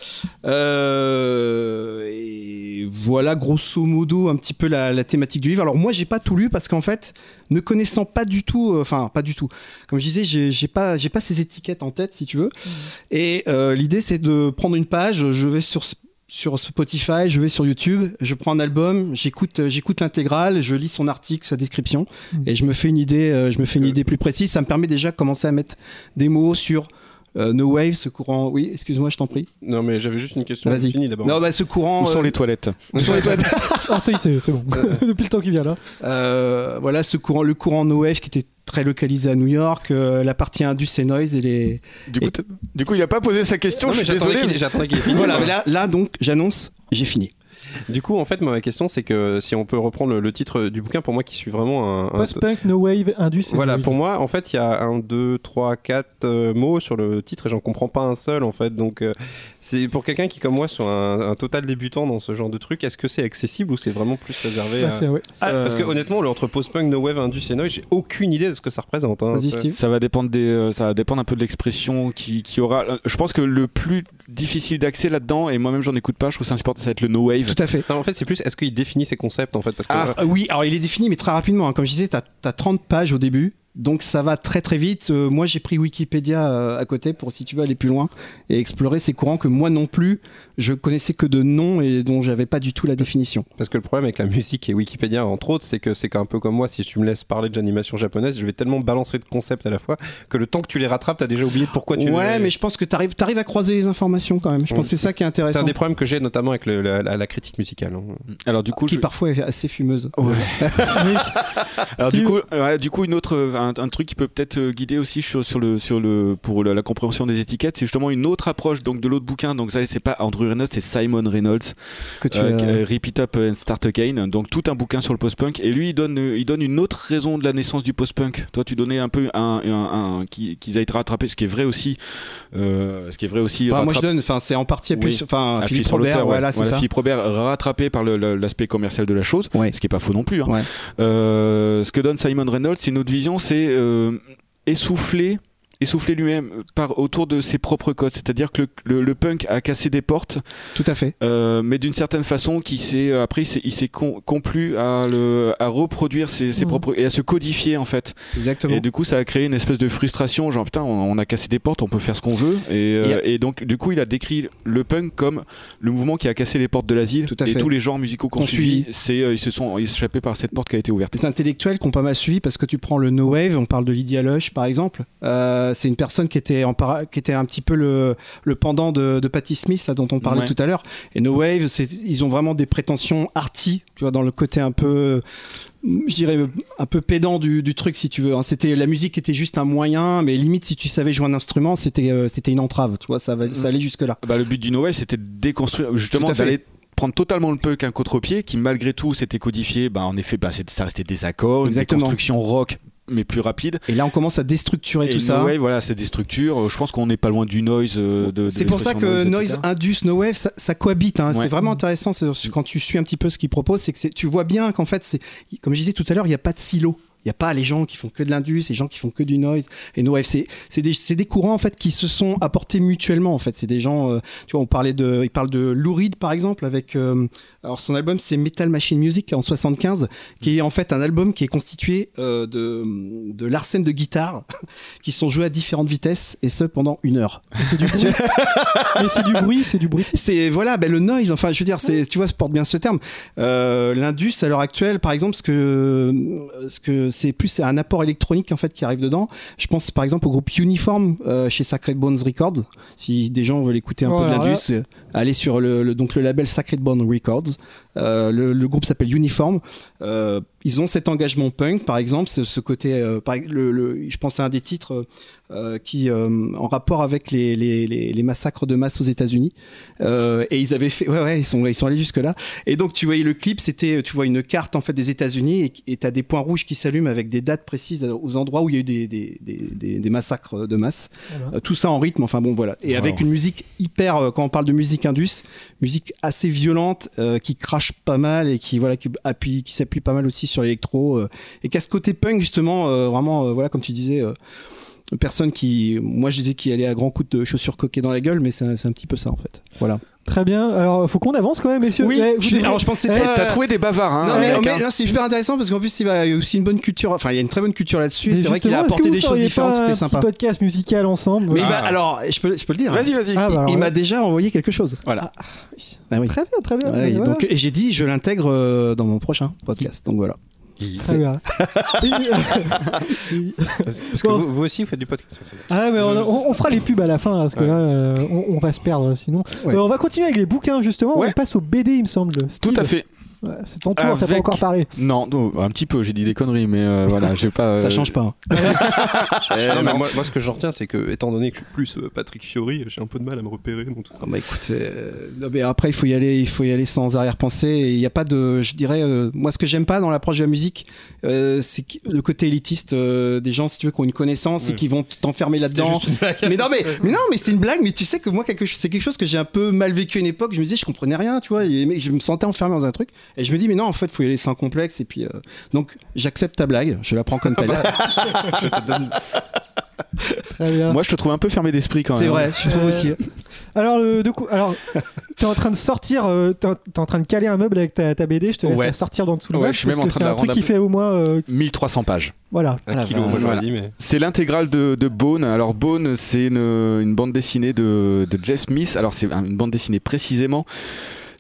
Euh, et voilà, grosso modo, un petit peu la, la thématique du livre. Alors moi, j'ai pas tout lu parce qu'en fait, ne connaissant pas du tout, enfin pas du tout. Comme je disais, j'ai, pas, j'ai pas ces étiquettes en tête, si tu veux. Et euh, l'idée, c'est de prendre une page. Je vais sur sur Spotify, je vais sur YouTube, je prends un album, j'écoute, euh, j'écoute l'intégrale, je lis son article, sa description, Mm. et je me fais une idée, euh, je me fais une idée plus précise. Ça me permet déjà de commencer à mettre des mots sur euh, No Wave, ce courant. Oui, excuse-moi, je t'en prie. Non, mais j'avais juste une question. Vas-y. Fini d'abord. Non, bah ce courant. Où sont euh, les toilettes où sont les toilettes Ah, ça y est, c'est c'est bon. Depuis le temps qu'il vient là. Euh, Voilà, ce courant, le courant No Wave qui était très localisé à New York, euh, la partie indus et noise et les. Du coup, du coup, il a pas posé sa question. Non, je mais suis j'attendais désolé. qu'il j'attendais qu'il ait fini. Voilà, là, là donc, j'annonce, j'ai fini. Du coup, en fait, moi, ma question, c'est que si on peut reprendre le, le titre du bouquin, pour moi qui suis vraiment un. un- Post-punk, no wave, indus. Voilà, pour moi, en fait, il y a un, deux, trois, quatre euh, mots sur le titre et j'en comprends pas un seul, en fait. Donc, euh, c'est pour quelqu'un qui, comme moi, soit un, un total débutant dans ce genre de truc, est-ce que c'est accessible ou c'est vraiment plus réservé à... ouais. Euh, Parce que honnêtement, le entre post-punk, no wave, indus et noise, j'ai aucune idée de ce que ça représente. hein. Vas-y, C'est- Steve. Ça va dépendre des, euh, ça va dépendre un peu de l'expression qui, qui aura. euh, Je pense que le plus difficile d'accès là-dedans, et moi-même j'en écoute pas, je trouve ça insupportable, ça va être le no wave. Tout à fait. Non, en fait, c'est plus, est-ce qu'il définit ses concepts, en fait parce que, Ah, euh, oui, alors il est défini, mais très rapidement. hein. Comme je disais, tu as, 30 pages au début. Donc ça va très très vite. Euh, moi j'ai pris Wikipédia euh, à côté pour si tu veux aller plus loin et explorer ces courants que moi non plus je connaissais que de nom et dont j'avais pas du tout la définition. Parce que le problème avec la musique et Wikipédia, entre autres, c'est que c'est un peu comme moi, si tu me laisses parler d'animation japonaise, je vais tellement balancer de concepts à la fois que le temps que tu les rattrapes, t'as déjà oublié de pourquoi tu ouais, les... mais je pense que tu arrives, à croiser les informations quand même. Je pense que c'est ça qui est C'est intéressant. un des problèmes que j'ai notamment avec le- la, la- la critique musicale. hein. Alors du coup, qui je- parfois est assez fumeuse. Ouais. Alors du coup, ouais, du coup, une autre, euh, un, un truc qui peut peut-être euh, guider aussi sur, sur le, sur le, pour la, la compréhension des étiquettes, c'est justement une autre approche donc de l'autre bouquin. Donc ça, c'est pas Andrew Reynolds, c'est Simon Reynolds, Que tu euh, as- euh, Rip It Up and Start Again. Donc tout un bouquin sur le post-punk. Et lui, il donne, il donne une autre raison de la naissance du post-punk. Toi, tu donnais un peu un, un, un- qui, qu'ils a été rattrapés, ce qui est vrai aussi, euh, ce qui est vrai aussi. Enfin, moi je rattrapé- donne, enfin c'est en partie appuyé Oui. sur, enfin Philippe Robert, voilà c'est Voilà, ça. Philippe Robert rattrapé par l'aspect commercial de la chose, Ouais. ce qui est pas faux non plus. hein. Ouais. Euh, ce que donne Simon Reynolds, c'est une autre vision, c'est euh, essouffler essouffler lui-même par autour de ses propres codes c'est-à-dire que le, le- le punk a cassé des portes Tout à fait. euh, mais d'une certaine façon qui s'est après il s'est- complu à, le, à reproduire ses, ses Mhm. propres et à se codifier en fait Exactement. et du coup, ça a créé une espèce de frustration, genre putain, on, on a cassé des portes, on peut faire ce qu'on veut. Et, euh, Et- et donc, du coup, il a décrit le punk comme le mouvement qui a cassé les portes de l'asile. Tout à et fait. tous les genres musicaux qu'on suivi, c'est euh, ils se sont échappés par cette porte qui a été ouverte. des intellectuels qui ont pas mal suivi parce que tu prends le No Wave, on parle de Lydia Lush par exemple. Euh, c'est une personne qui était, en para- qui était un petit peu le, le pendant de, de Patti Smith là dont on parlait Ouais. tout à l'heure. Et No Wave, ils ont vraiment des prétentions arty, tu vois, dans le côté un peu, je dirais un peu pédant du, du truc si tu veux. hein. C'était la musique était juste un moyen, mais limite si tu savais jouer un instrument, c'était, euh, c'était une entrave, tu vois, ça, va- ça allait jusque là. Bah, le but du Noël, c'était de déconstruire, justement, d'aller prendre totalement le punk un contre-pied qui, malgré tout, s'était codifié. Bah, en effet, bah, ça restait des accords, une Exactement. déconstruction rock mais plus rapide. Et là, on commence à déstructurer Et tout ça. Wave, voilà, c'est des structures. Je pense qu'on n'est pas loin du noise. euh, de, C'est pour ça que Noise, etc. Indus, No Wave, ça, ça cohabite. hein. Ouais. C'est vraiment intéressant c'est- quand tu suis un petit peu ce qu'ils proposent. C'est que tu vois bien qu'en fait, c'est comme je disais tout à l'heure, il n'y a pas de silo. Il n'y a pas les gens qui font que de l'indus, les gens qui font que du noise et no. C'est des, des courants en fait qui se sont apportés mutuellement en fait. C'est des gens, euh, tu vois, on parlait de, il parle de Lou Reed par exemple avec, euh, alors son album c'est Metal Machine Music en 75, qui est en fait un album qui est constitué euh, de de larcènes de guitare qui sont jouées à différentes vitesses et ce pendant une heure. C'est du bruit. C'est du bruit, c'est du bruit. C'est voilà, ben, le noise. Enfin, je veux dire, c'est tu vois, ça porte bien ce terme. L'indus à l'heure actuelle, par exemple, ce que ce que c'est plus un apport électronique en fait qui arrive dedans. Je pense par exemple au groupe Uniform euh, chez Sacred Bones Records. Si des gens veulent écouter un peu de l'indus, euh, allez sur le, le- donc le label Sacred Bones Records. Euh, le, le groupe s'appelle Uniform. Euh, ils ont cet engagement punk, par exemple, ce côté. euh, par- le, le- je pense à un des titres euh, qui euh, en rapport avec les, les, les, les massacres de masse aux États-Unis. Euh, et ils avaient fait, ouais, ouais, ils sont, ils sont allés jusque là. Et donc tu voyais le clip, c'était, tu vois une carte en fait des États-Unis et tu as des points rouges qui s'allument avec des dates précises aux endroits où il y a eu des, des, des, des- des massacres de masse. Voilà. Euh, tout ça en rythme, enfin bon voilà. Et Wow. avec une musique hyper, quand on parle de musique indus, musique assez violente, euh, qui crache pas mal et qui voilà, qui appuie, qui s'appuie pas mal aussi sur l'électro euh, et qui a ce côté punk justement, euh, vraiment, euh, voilà, comme tu disais. Personne qui, moi je disais qu'il allait à grands coups de chaussures coquées dans la gueule, mais c'est un petit peu ça en fait. Voilà. Très bien. Alors, faut qu'on avance quand même, messieurs. Oui, Eh, vous Je- devez- alors je pensais Eh, pas. T'as trouvé des bavards, hein Non mais, mec, mais hein. non, c'est super intéressant parce qu'en plus il, a aussi une bonne culture, enfin il y a une très bonne culture là-dessus. C'est vrai qu'il a apporté des choses différentes, c'était un sympa. petit podcast musical ensemble. Mais il Ah. va- alors je peux, je peux le dire. Vas-y, vas-y. Ah, bah, il m'a déjà envoyé quelque chose. Voilà. Ah oui. Très bien, très bien. Ouais, Voilà. donc, et j'ai dit, je l'intègre euh, dans mon prochain podcast. Donc voilà. Très bien. Parce, parce que Bon. vous, vous aussi, vous faites du podcast. Ah mais on, on- on fera les pubs à la fin parce que Ouais. là euh, on, on va se perdre sinon. Ouais. Euh, on va continuer avec les bouquins justement. Ouais. On passe au BD il me semble. Tout à fait. Ouais, c'est ton tour. T'as pas encore parlé. Non, non, un petit peu, j'ai dit des conneries, mais euh, voilà, j'ai pas. Ça euh, change pas. hein. eh, Non, mais non. moi, moi, ce que j'en retiens, c'est que, étant donné que je suis plus euh, Patrick Fiori, j'ai un peu de mal à me repérer dans tout ça. Ah bah écoute, euh, non, mais après il faut y aller, il faut y aller sans arrière-pensée. Il n'y a pas de, je dirais, euh, moi ce que j'aime pas dans l'approche de la musique, euh, c'est le côté élitiste euh, des gens, si tu veux, qui ont une connaissance et Oui. qui vont t'enfermer là-dedans. Mais non, mais, mais non, mais c'est une blague. Mais tu sais que moi, quelque chose, c'est quelque chose que j'ai un peu mal vécu à une époque. Je me disais, je comprenais rien, tu vois. Et, mais je me sentais enfermé dans un truc. Et je me dis, mais non, en fait, faut y aller sans complexe. Et puis, euh, donc, j'accepte ta blague. Je la prends comme telle. Très bien. Moi, je te trouve un peu fermé d'esprit quand même. c'est vrai, je trouve Euh, aussi. Alors le de coup alors t'es en train de sortir, euh, t'es en- train de caler un meuble avec ta, ta BD. Je te laisse Ouais. la sortir dans dessous le Ouais, meuble, je suis même en que train c'est de la un truc qui fait au moins euh, 1300 pages. voilà. Un Ah, kilo, bah, voilà. dit, mais. C'est l'intégrale de, de Bone. Alors Bone, c'est une, une bande dessinée de, de Jeff Smith. Alors c'est une bande dessinée précisément.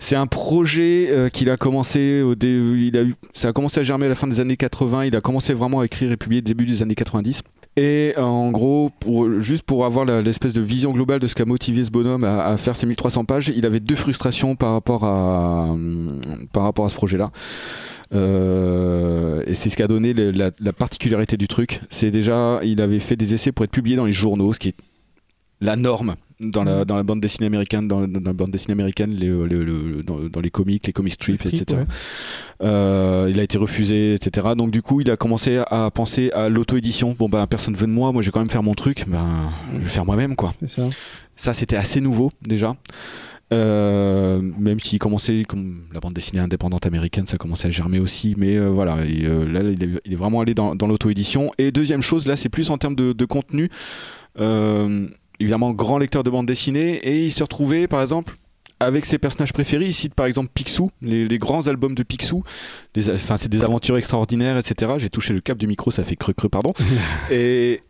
C'est un projet euh, qu'il a commencé au dé- il a eu, ça a commencé à germer à la fin des années 80. Il a commencé vraiment à écrire et publier début des années 90. Et euh, en gros, juste pour avoir l'espèce de vision globale de ce qui a motivé ce bonhomme à, faire ces 1300 pages, il avait deux frustrations par rapport à, hum, par rapport à ce projet-là. Euh, et c'est ce qui a donné la, la particularité du truc. C'est déjà, il avait fait des essais pour être publié dans les journaux, ce qui est la norme dans la, Mhm. dans la bande dessinée américaine, dans, dans la bande dessinée américaine, les, les- le- dans, dans les comics, les comic strips, Strip, etc. ouais. Euh, il a été refusé, etc. Donc du coup, il a commencé à penser à l'auto-édition. Bon ben, personne veut de moi, moi je vais quand même faire mon truc. Ben, je vais faire moi-même, quoi. Ça. Ça, c'était assez nouveau déjà. Euh, même s'il commençait comme la bande dessinée indépendante américaine, ça commençait à germer aussi. Mais euh, voilà, et, euh, là, il est, il est vraiment allé dans, dans l'auto-édition. Et deuxième chose, là, c'est plus en termes de, de contenu. Évidemment, grand lecteur de bande dessinée. Et il se retrouvait, par exemple, avec ses personnages préférés. Il cite par exemple Picsou, les, les grands albums de Picsou. Les- Enfin, c'est des aventures extraordinaires, etc. J'ai touché le cap du micro, ça fait creux creux, pardon. et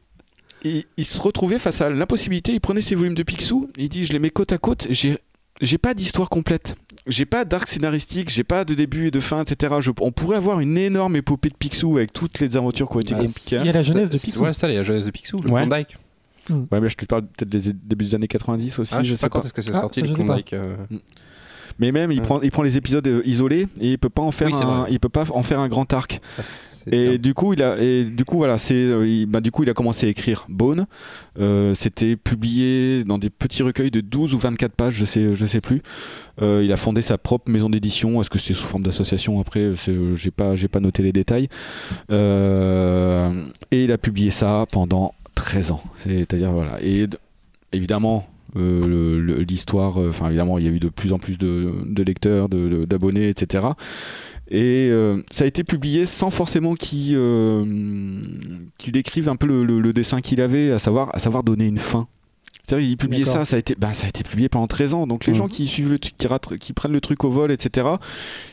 il, il se retrouvait face à l'impossibilité. Il prenait ses volumes de Picsou, il dit Je les mets côte à côte, j'ai. J'ai pas d'histoire complète. J'ai pas d'arc scénaristique, j'ai pas de début et de fin, etc. Je- on pourrait avoir une énorme épopée de Picsou avec toutes les aventures qui ont été Ah, compliquées. Il y a la jeunesse Ça- de Picsou. Ouais, ça, il y a la jeunesse de Picsou, le Ouais. Klondike. Ouais, mais je te parle peut-être des débuts des années 90 aussi. Ah, je je sais pas quand est-ce que c'est Ah, sorti, le. Klondike. euh. Mais même, il, Ouais. prend, il prend les épisodes euh, isolés et il peut pas en faire, Oui, un, il peut pas en faire un grand arc. Ah, Et du coup, il a, et du coup, voilà, c'est, euh, il- bah, du coup, il a commencé à écrire Bone. Euh, c'était publié dans des petits recueils de 12 ou 24 pages, je sais, je sais plus. Euh, il a fondé sa propre maison d'édition. Est-ce que c'est sous forme d'association Après, j'ai pas, j'ai pas noté les détails. Euh, et il a publié ça pendant 13 ans. Et évidemment. euh, l'histoire, euh, enfin évidemment, il y a eu de plus en plus de, de lecteurs, d'abonnés, etc. Et euh, ça a été publié sans forcément qu'il décrive un peu le, le- le dessin qu'il avait, à savoir, à savoir donner une fin. C'est-à-dire, il publiait D'accord. ça, ça a, été, bah, ça a été publié pendant 13 ans. Donc les Mhm. gens qui suivent le truc, qui, ratent- qui prennent le truc au vol, etc.,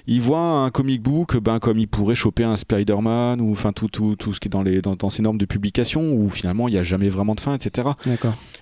ils voient un comic book ben, comme ils pourraient choper un Spider-Man ou enfin tout, tout, tout ce qui est dans, les, dans, dans ces normes de publication où finalement il n'y a jamais vraiment de fin, etc.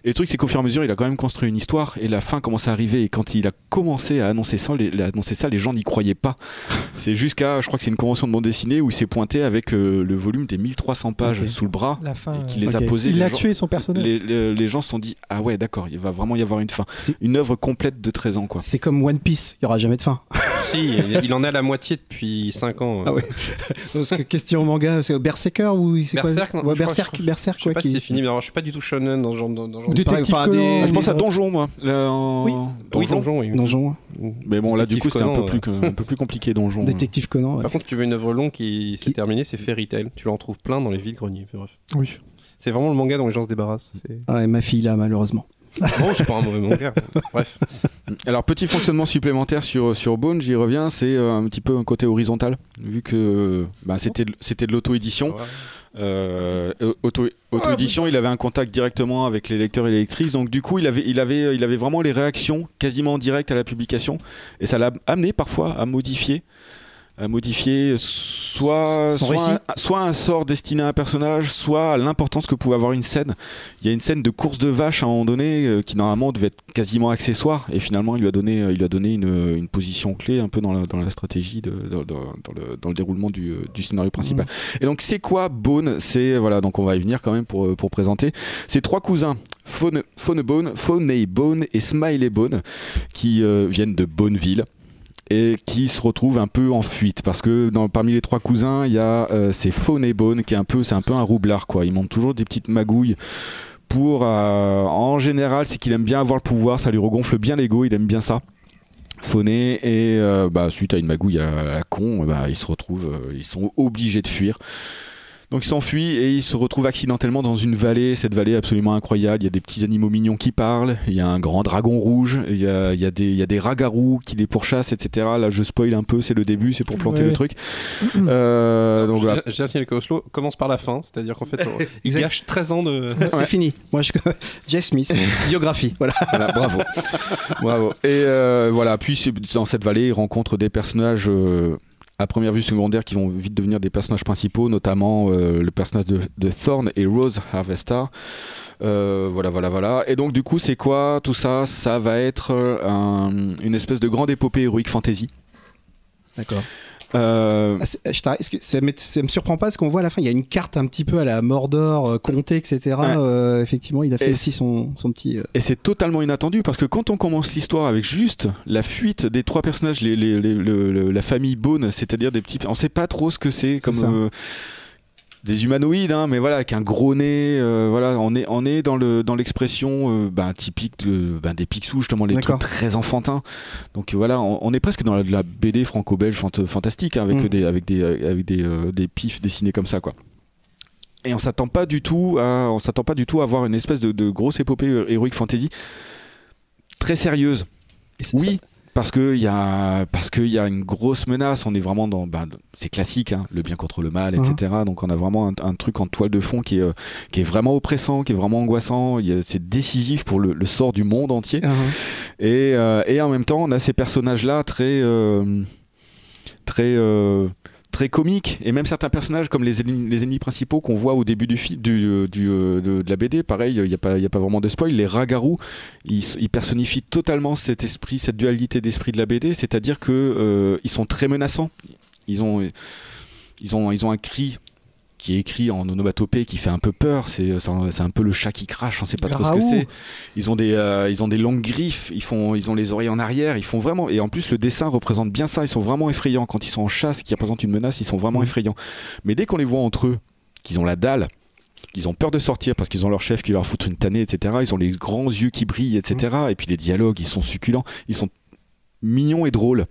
Et le truc, c'est qu'au fur et à mesure, il a quand même construit une histoire et la fin commence à arriver. Et quand il a commencé à annoncer ça, les, à annoncer ça, les gens n'y croyaient pas. C'est jusqu'à, je crois que c'est une convention de bande dessinée où il s'est pointé avec euh, le volume des 1300 pages sous le bras La fin. et euh, les a posés. Il les a gens- tué son personnage. les, les- les gens se sont dit ah ouais d'accord il va vraiment y avoir une fin une œuvre complète de 13 ans quoi C'est comme One Piece, il y aura jamais de fin. Si, il- en a la moitié depuis 5 ans. Ah ouais. Parce que question manga, c'est Berserker ou c'est quoi Berserk, Ouais, je crois- Berserk, je- Berserk Je sais quoi. pas qui- si c'est fini, mais alors, je suis pas du tout shonen dans ce genre de. dans genre de- Détective Enfin, des- Conan, Ah, je pense à Donjon moi là, en- Oui. Oui, Donjon. Oui. Donjon, mais bon là du Détective coup c'était un peu Conan, plus que- un peu plus compliqué Donjon Détective Conan. ouais. Par contre, tu veux une œuvre longue qui s'est terminée, c'est Fairy Tail. Tu en trouves plein dans les villes greniers. Bref. Oui. C'est vraiment le manga dont les gens se débarrassent. C'est- Ouais, ma fille là, malheureusement. Bon, c'est pas un mauvais manga. Bref. alors petit fonctionnement supplémentaire sur, sur Bone j'y reviens c'est euh, un petit peu un côté horizontal vu que bah, c'était de- c'était de l'auto-édition Euh, auto, auto-édition, il avait un contact directement avec les lecteurs et les lectrices, donc du coup, il avait, il avait, il avait vraiment les réactions quasiment directes à la publication, et ça l'a amené parfois à modifier, modifier soit, Son soit, un, soit un sort destiné à un personnage, soit l'importance que pouvait avoir une scène. Il y a une scène de course de vache à un moment donné euh, qui normalement devait être quasiment accessoire, et finalement, il lui a donné, euh, il lui a donné une, une position clé un peu dans la, dans la stratégie, de, dans, le, dans le déroulement du, euh, du scénario principal. Et donc c'est quoi Bone? C'est voilà, donc on va y venir quand même pour, euh, pour présenter. C'est trois cousins, Faune, Faunebone, Bone et Smiley Bone, qui euh, viennent de Bonneville et qui se retrouvent un peu en fuite. Parce que parmi les trois cousins il y a euh, c'est Bone qui est un peu un peu un roublard quoi. Il monte toujours des petites magouilles pour euh, en général c'est qu'il aime bien avoir le pouvoir ça lui regonfle bien l'ego il aime bien ça. Fauné et euh, bah, suite à une magouille à la con, bah, se retrouvent, euh, ils sont obligés de fuir. Donc ils s'enfuient et ils se retrouvent accidentellement dans une vallée, cette vallée est absolument incroyable, il y a des petits animaux mignons qui parlent, il y a un grand dragon rouge, il y a, il y a des, il y a des ragarous qui les pourchassent, etc. Là je spoil un peu, c'est le début, c'est pour planter Ouais. le truc. Euh, donc voilà. signaler que Oslo commence par la fin, c'est-à-dire qu'en fait, il gâche 13 ans de. C'est fini. Moi, je... Jeff Smith, biographie. Voilà. Voilà, bravo. bravo. Et euh, voilà, puis c'est- dans cette vallée, il rencontre des personnages euh, à première vue secondaires qui vont vite devenir des personnages principaux, notamment euh, le personnage de, Thorn et Rose Harvester. Euh, voilà, voilà, voilà. Et donc, du coup, c'est quoi tout ça? Ça va être euh, un- une espèce de grande épopée héroïque fantasy. D'accord. Euh, Ah, je ça, me- ça me surprend pas parce qu'on voit à la fin, il y a une carte un petit peu à la Mordor, euh, Comté, etc. Ouais. Euh, effectivement, il a fait Et aussi son, son petit. euh, Et c'est totalement inattendu parce que quand on commence l'histoire avec juste la fuite des trois personnages, les, les- les- le- le- la famille Bone, c'est-à-dire des petits, on sait pas trop ce que c'est comme euh, des humanoïdes, hein, mais voilà, avec un gros nez, euh, voilà, on est on est dans le dans l'expression euh, ben, typique de, ben, des Picsou justement les trucs très enfantins. Donc euh, voilà, on, on est presque dans la, BD franco-belge fant- fantastique hein, avec Mm. des avec des avec des, euh, des pifs dessinés comme ça quoi. Et on s'attend pas du tout à, on s'attend pas du tout à avoir une espèce de, de grosse épopée euh, héroïque fantasy très sérieuse. Oui, parce que il y a parce qu'il y a une grosse menace. On est vraiment dans, ben, c'est classique, hein, le bien contre le mal, etc. Donc on a vraiment un, un truc en toile de fond qui est euh, qui est vraiment oppressant, qui est vraiment angoissant. C'est décisif pour le, le sort du monde entier. Uh-huh. Et, euh, et en même temps, on a ces personnages-là très, euh, très, très comiques. Et même certains personnages, comme les ennemis, les ennemis principaux qu'on voit au début du, du, euh, euh, de, la BD, pareil, il n'y a, pas- y a pas vraiment de spoil. Les Ragarous, ils, ils personnifient totalement cet esprit, cette dualité d'esprit de la BD, c'est-à-dire que euh, ils sont très menaçants. Ils ont, ils ont, ils ont un cri qui est écrit en onomatopée, qui fait un peu peur. C'est c'est un, c'est un peu le chat qui crache, on sait pas trop ce que c'est. Ils ont des euh, ils ont des longues griffes, ils font ils ont les oreilles en arrière, ils font vraiment et en plus le dessin représente bien ça. Ils sont vraiment effrayants quand ils sont en chasse, qui représente une menace, ils sont vraiment effrayants. Mais dès qu'on les voit entre eux, qu'ils ont la dalle. Qu'ils ont peur de sortir parce qu'ils ont leur chef qui leur foutre une tannée, etc. Ils ont les grands yeux qui brillent, etc. Et puis les dialogues, ils sont succulents, ils sont mignons et drôles.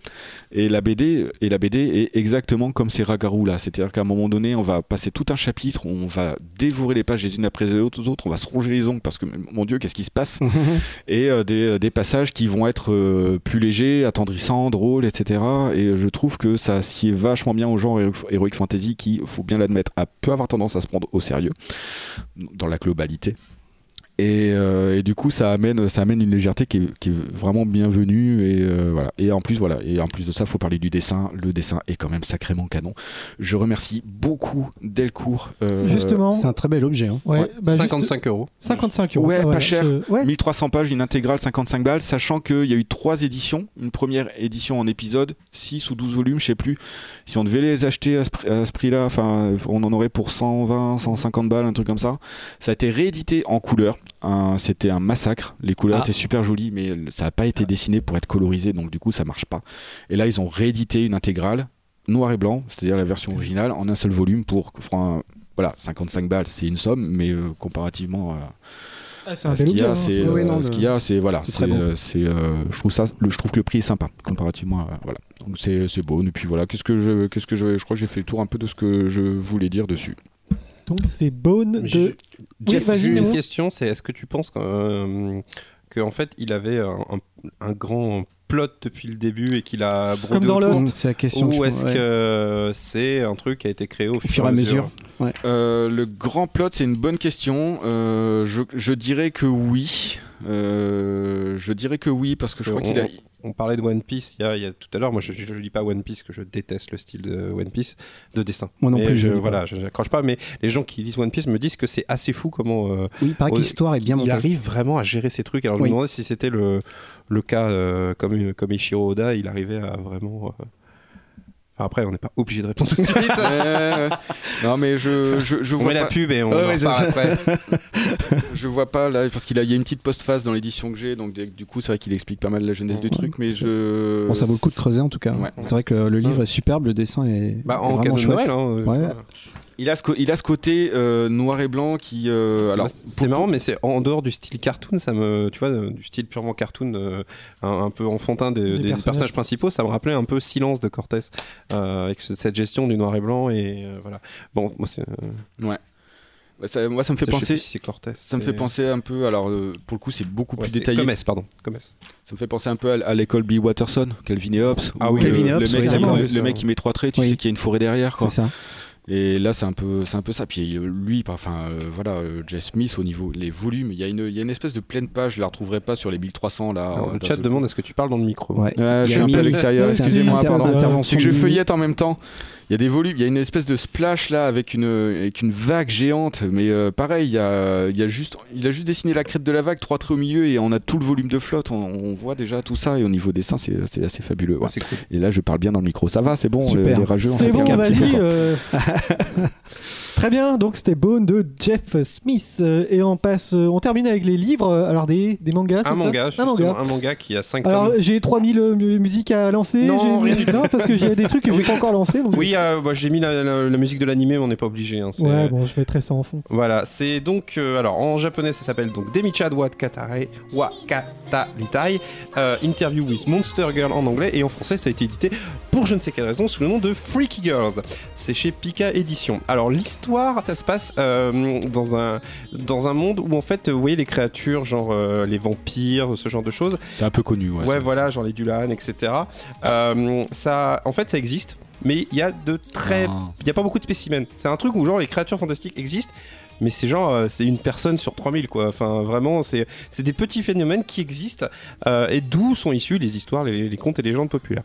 Et la BD, et la BD est exactement comme ces ragarous là. C'est-à-dire qu'à un moment donné, on va passer tout un chapitre, on va dévorer les pages les unes après les autres, on va se ronger les ongles parce que mon Dieu, qu'est-ce qui se passe Et euh, des, des passages qui vont être euh, plus légers, attendrissants, drôles, etc. Et je trouve que ça sied vachement bien au genre Hero- Heroic Fantasy qui, faut bien l'admettre, a peut avoir tendance à se prendre au sérieux dans la globalité. Et, euh, et du coup, ça amène, ça amène une légèreté qui est, qui est vraiment bienvenue. Et euh, voilà. Et en plus, voilà. Et en plus de ça, faut parler du dessin. Le dessin est quand même sacrément canon. Je remercie beaucoup Delcourt. euh, Justement. C'est un très bel objet. hein. Ouais, Ouais, bah, juste- 55 euros. 55 euros. Ouais, Ah pas cher. je- ouais. 1300 pages, une intégrale, 55 balles, sachant qu'il y a eu trois éditions. Une première édition en épisode, 6 ou 12 volumes, je sais plus. Si on devait les acheter à ce, prix- à ce prix-là, enfin, on en aurait pour 120, 150 balles, un truc comme ça. Ça a été réédité en couleur. Un- C'était un massacre. Les couleurs Ah. étaient super jolies, mais ça n'a pas été dessiné pour être colorisé, donc du coup, ça marche pas. Et là, ils ont réédité une intégrale, noir et blanc, c'est-à-dire la version originale, en un seul volume pour. enfin, voilà, 55 balles, c'est une somme, mais euh, comparativement à, Ah, c'est un ah, ce qu'il y a, c'est c'est- euh, Oui, non, ce le- qu'il y a, c'est voilà, c'est c'est très beau. euh, euh, je trouve ça, le- je trouve que le prix est sympa comparativement, à, voilà. Donc c'est c'est beau. Et puis voilà, qu'est-ce que je, qu'est-ce que je, je crois que j'ai fait le tour un peu de ce que je voulais dire dessus. Donc c'est Bone J'ai- de. Jeff, vas-y, j'ai une question, c'est est-ce que tu penses qu'en euh, en fait il avait un, grand plot depuis le début et qu'il a brodé Comme dans Lost. Donc, C'est la question. ou est-ce ouais. que c'est un truc qui a été créé au, fur et à mesure. Euh, le grand plot, c'est une bonne question. Euh, je, je dirais que oui. Euh, je dirais que oui parce que je crois qu'il a. On parlait de One Piece il y a, il y a tout à l'heure. Moi, je ne lis pas One Piece, que je déteste le style de One Piece de dessin. Moi non plus, je, voilà, je n'accroche pas. Mais les gens qui lisent One Piece me disent que c'est assez fou comment euh, Oui, il paraît que Ouais, l'histoire est bien il montée. arrive vraiment à gérer ces trucs. Alors je me demandais si c'était le, le cas euh, comme, comme Ishiro Oda, il arrivait à vraiment. euh, enfin, après, on n'est pas obligé de répondre tout de suite. Euh, non mais je je, je on vois met la pas, pub et on Ouais, en après. je vois pas là parce qu'il a y a une petite postface dans l'édition que j'ai donc du coup c'est vrai qu'il explique pas mal la genèse du truc mais je Bon, ça vaut le coup de creuser en tout cas. Ouais. C'est vrai que le livre est superbe, le dessin est, Bah, est en vraiment de chouette. Noël. hein, euh, Ouais. Il a ce, co- il a ce côté euh, noir et blanc qui. euh, alors, Bah, c'est marrant, mais c'est en dehors du style cartoon, ça me, tu vois, du style purement cartoon, euh, un, un peu enfantin des, Des des personnages. personnages. principaux, ça me rappelait un peu Silence de Cortés, euh, avec ce- cette gestion du noir et blanc et euh, voilà. Bon, moi, c'est, euh, bah, ça- moi, ça me fait penser. si c'est Cortés. Ça me fait penser un peu. Alors, euh, pour le coup, c'est beaucoup Ouais, plus détaillé. Comes, pardon. Comes. Ça me fait penser un peu à, à l'école Bill Watterson, Calvin et Hobbes. Ah oui, le- mec, oui, qui- d'accord. le, Oui, le mec ça. qui met trois traits, tu Oui. sais qu'il y a une forêt derrière. Quoi. C'est ça. Et là, c'est un peu, c'est un peu ça. Puis euh, lui, enfin, euh, voilà, euh, Jess Smith au niveau les volumes, il y a une, il y a une espèce de pleine page. Je la retrouverai pas sur les 1300 là. Alors, euh, le chat demande est-ce que tu parles dans le micro? Ouais. Y je a suis un peu à l'extérieur, excusez-moi, c'est- pardon. que je feuillette en même temps. Il y a des volumes, il y a une espèce de splash là avec une, avec une vague géante, mais euh, pareil, il y a, il y a juste, il a juste dessiné la crête de la vague, trois traits au milieu et on a tout le volume de flotte. On, on voit déjà tout ça et au niveau dessin, c'est c'est assez fabuleux. Ouais, ouais. c'est cool. Et là, je parle bien dans le micro, ça va, c'est bon, Super. les, les rageux, on C'est bon, s'applique un Très bien, donc c'était Bone de Jeff Smith. Euh, Et on passe, euh, on termine avec les livres. euh, Alors des, des mangas, Un ça manga, Un manga. un manga qui a 5 Alors j'ai 3000 euh, mu- musiques à lancer. Non, j'ai- rien du non, parce que j'ai des trucs que j'ai pas encore lancés. donc- Oui, euh, bah, j'ai mis la, la- la musique de l'animé, mais on n'est pas obligé. hein, Ouais, bon, je mettrai ça en fond. Voilà, c'est donc euh, alors en japonais ça s'appelle donc Demichad Wakatalitai euh, Interview with Monster Girl en anglais et en français ça a été édité pour je ne sais quelle raison sous le nom de Freaky Girls. C'est chez Pika Édition. Alors l'histoire ça se passe euh, dans un dans un monde où en fait vous voyez les créatures genre euh, les vampires ce genre de choses C'est un peu connu, ouais. Ouais, voilà, genre les Dulan, etc. Euh, ça, en fait, ça existe, mais il y a de très, Ah. il y a pas beaucoup de spécimens. C'est un truc où genre les créatures fantastiques existent, mais c'est genre, euh, c'est une personne sur 3000, quoi. Enfin, vraiment, c'est c'est des petits phénomènes qui existent euh, et d'où sont issus les histoires, les, les contes et légendes populaires.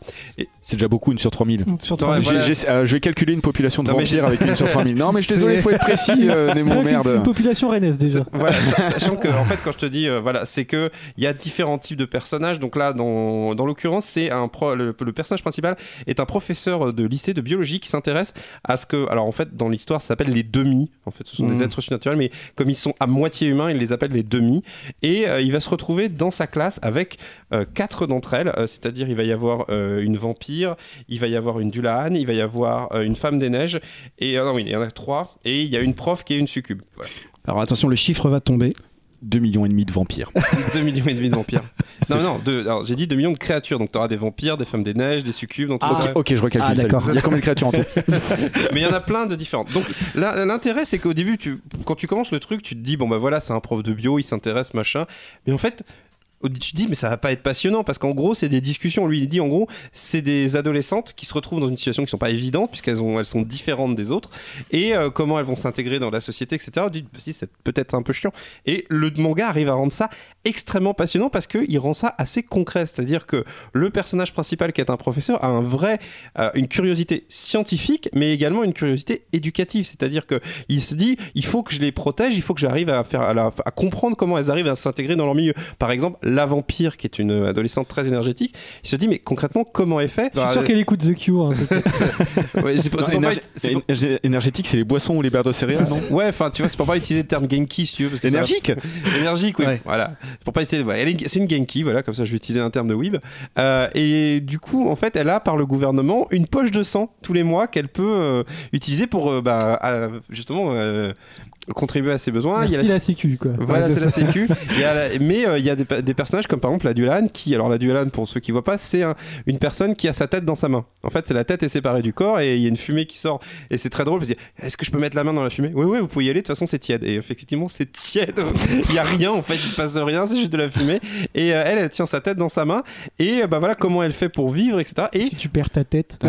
C'est déjà beaucoup, une sur 3000. Sur Ouais, 3000. voilà. J'ai- j'ai- euh, je vais calculer une population de Non, mais vampires avec une sur 3000. Non, mais je suis désolé, il faut être précis, euh, Nemo, merde. Une population rennaise déjà. Voilà, sachant que en fait quand je te dis euh, voilà c'est que il y a différents types de personnages donc là dans, dans l'occurrence c'est un pro, le, le personnage principal est un professeur de lycée de biologie qui s'intéresse à ce que alors en fait dans l'histoire ça s'appelle les demi en fait ce sont des Mhm. êtres surnaturels mais comme ils sont à moitié humains il les appelle les demi et euh, il va se retrouver dans sa classe avec euh, quatre d'entre elles euh, c'est-à-dire il va y avoir une vampire il va y avoir une Dulahan il va y avoir une femme des neiges et non il y en a trois et il y a une prof qui est une succube. Alors attention, le chiffre va tomber. 2 millions et demi de vampires. 2 millions et demi de vampires. Non, non, deux- alors, j'ai dit 2 millions de créatures. Donc, tu auras des vampires, des femmes des neiges, des succubes. Donc, Ah. Ok, je recalcule. Ah, d'accord. Il y a combien de créatures en tout Mais il y en a plein de différentes. Donc, là, l'intérêt, c'est qu'au début, tu, quand tu commences le truc, tu te dis, bon, bah voilà, c'est un prof de bio, il s'intéresse, machin. Mais en fait, tu dis, mais ça va pas être passionnant parce qu'en gros, c'est des discussions. Lui, il dit, en gros, c'est des adolescentes qui se retrouvent dans une situation qui sont pas évidentes puisqu'elles ont, elles sont différentes des autres et euh, comment elles vont s'intégrer dans la société, etc. Tu dis, si, c'est peut-être un peu chiant. Et le manga arrive à rendre ça extrêmement passionnant parce qu'il rend ça assez concret. C'est-à-dire que le personnage principal, qui est un professeur, a un vrai, euh, une curiosité scientifique, mais également une curiosité éducative. C'est-à-dire que il se dit, il faut que je les protège, il faut que j'arrive à faire, à comprendre comment elles arrivent à s'intégrer dans leur milieu. Par exemple, la vampire, qui est une adolescente très énergétique, il se dit, mais concrètement, comment elle fait? Je suis sûr qu'elle écoute The Cure. Énergétique, c'est les boissons ou les barres de céréales, non? Ouais, enfin, tu vois, c'est pour pas utiliser le terme Genki si tu veux. Parce que ça- Énergique? Énergique, oui. Ouais. Voilà. Pour pas essayer. est- c'est une Genki, voilà, comme ça je vais utiliser un terme de Weeb. Euh, et du coup, en fait, elle a par le gouvernement une poche de sang tous les mois qu'elle peut euh, utiliser pour euh, bah, à- justement euh, contribuer à ses besoins. Il y a Merci la- la sécu quoi. Voilà, Ouais, c'est la sécu. Il y a la- Mais euh, il y a des, pa- des personnages comme par exemple la Dulan qui, alors la Dulan pour ceux qui voient pas, c'est un- une personne qui a sa tête dans sa main. En fait, c'est la tête est séparée du corps et il y a une fumée qui sort. Et c'est très drôle parce que est-ce que je peux mettre la main dans la fumée? Oui, oui, vous pouvez y aller. De toute façon, c'est tiède. Et effectivement, c'est tiède. il y a rien en fait, il se passe rien, c'est juste de la fumée. Et euh, elle, elle tient sa tête dans sa main. Et euh, bah voilà comment elle fait pour vivre, etc. Et Si tu perds ta tête.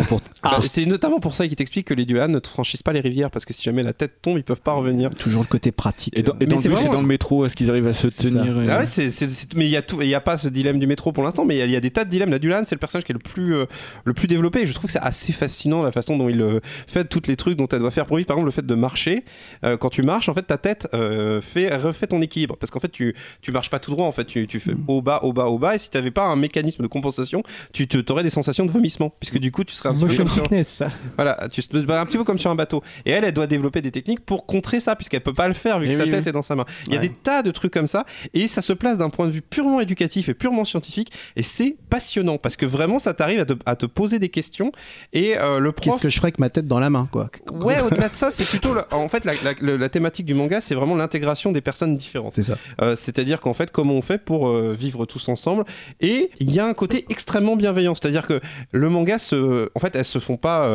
bah, c'est notamment pour ça qu'il t'explique que les Dulan ne franchissent pas les rivières parce que si jamais la tête tombe, ils peuvent pas revenir. Toujours le côté pratique. Et dans, et Mais dans le vraiment- dans métro, est-ce qu'ils arrivent à se C'est tenir et- Ah ouais, c'est, c'est- c'est- mais il y a tout, il y a pas ce dilemme du métro pour l'instant, mais il y a- il y, a des tas de dilemmes. La Dulan, c'est le personnage qui est le plus, euh, le plus développé. Et je trouve que c'est assez fascinant la façon dont il euh, fait toutes les trucs dont elle doit faire pour vivre. Par exemple, le fait de marcher. euh, quand tu marches, en fait, ta tête euh, fait refait ton équilibre parce qu'en fait, tu, tu marches pas tout droit. En fait, tu, tu fais au bas, au bas, au bas. Et si tu avais pas un mécanisme de compensation, tu te, aurais des sensations de vomissement, puisque du coup, tu serais un petit peu Motion comme sur, ça. voilà, tu bah, un petit peu comme sur un bateau. Et elle, elle doit développer des techniques pour contrer ça, puisqu'elle peut pas le faire vu que Eh sa oui, tête oui. est dans sa main. Il y a Ouais. des tas de trucs comme ça, et ça se place d'un point de vue purement éducatif et purement scientifique, et c'est passionnant parce que vraiment, ça t'arrive à te, à te poser des questions. Et euh, le prof. Qu'est-ce que je ferais avec ma tête dans la main, quoi? Ouais, au-delà de ça, c'est plutôt la- en fait la, la- le- la thématique du manga, c'est vraiment l'intégration des personnes différentes. C'est ça. Euh, C'est-à-dire qu'en fait, comment on fait pour euh, vivre tous ensemble Et il y a un côté extrêmement bienveillant. C'est-à-dire que le manga, se... en fait, elles se font pas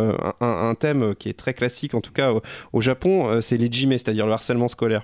un, un thème qui est très classique, en tout cas au, au Japon, c'est les jime, c'est-à-dire le harcèlement scolaire.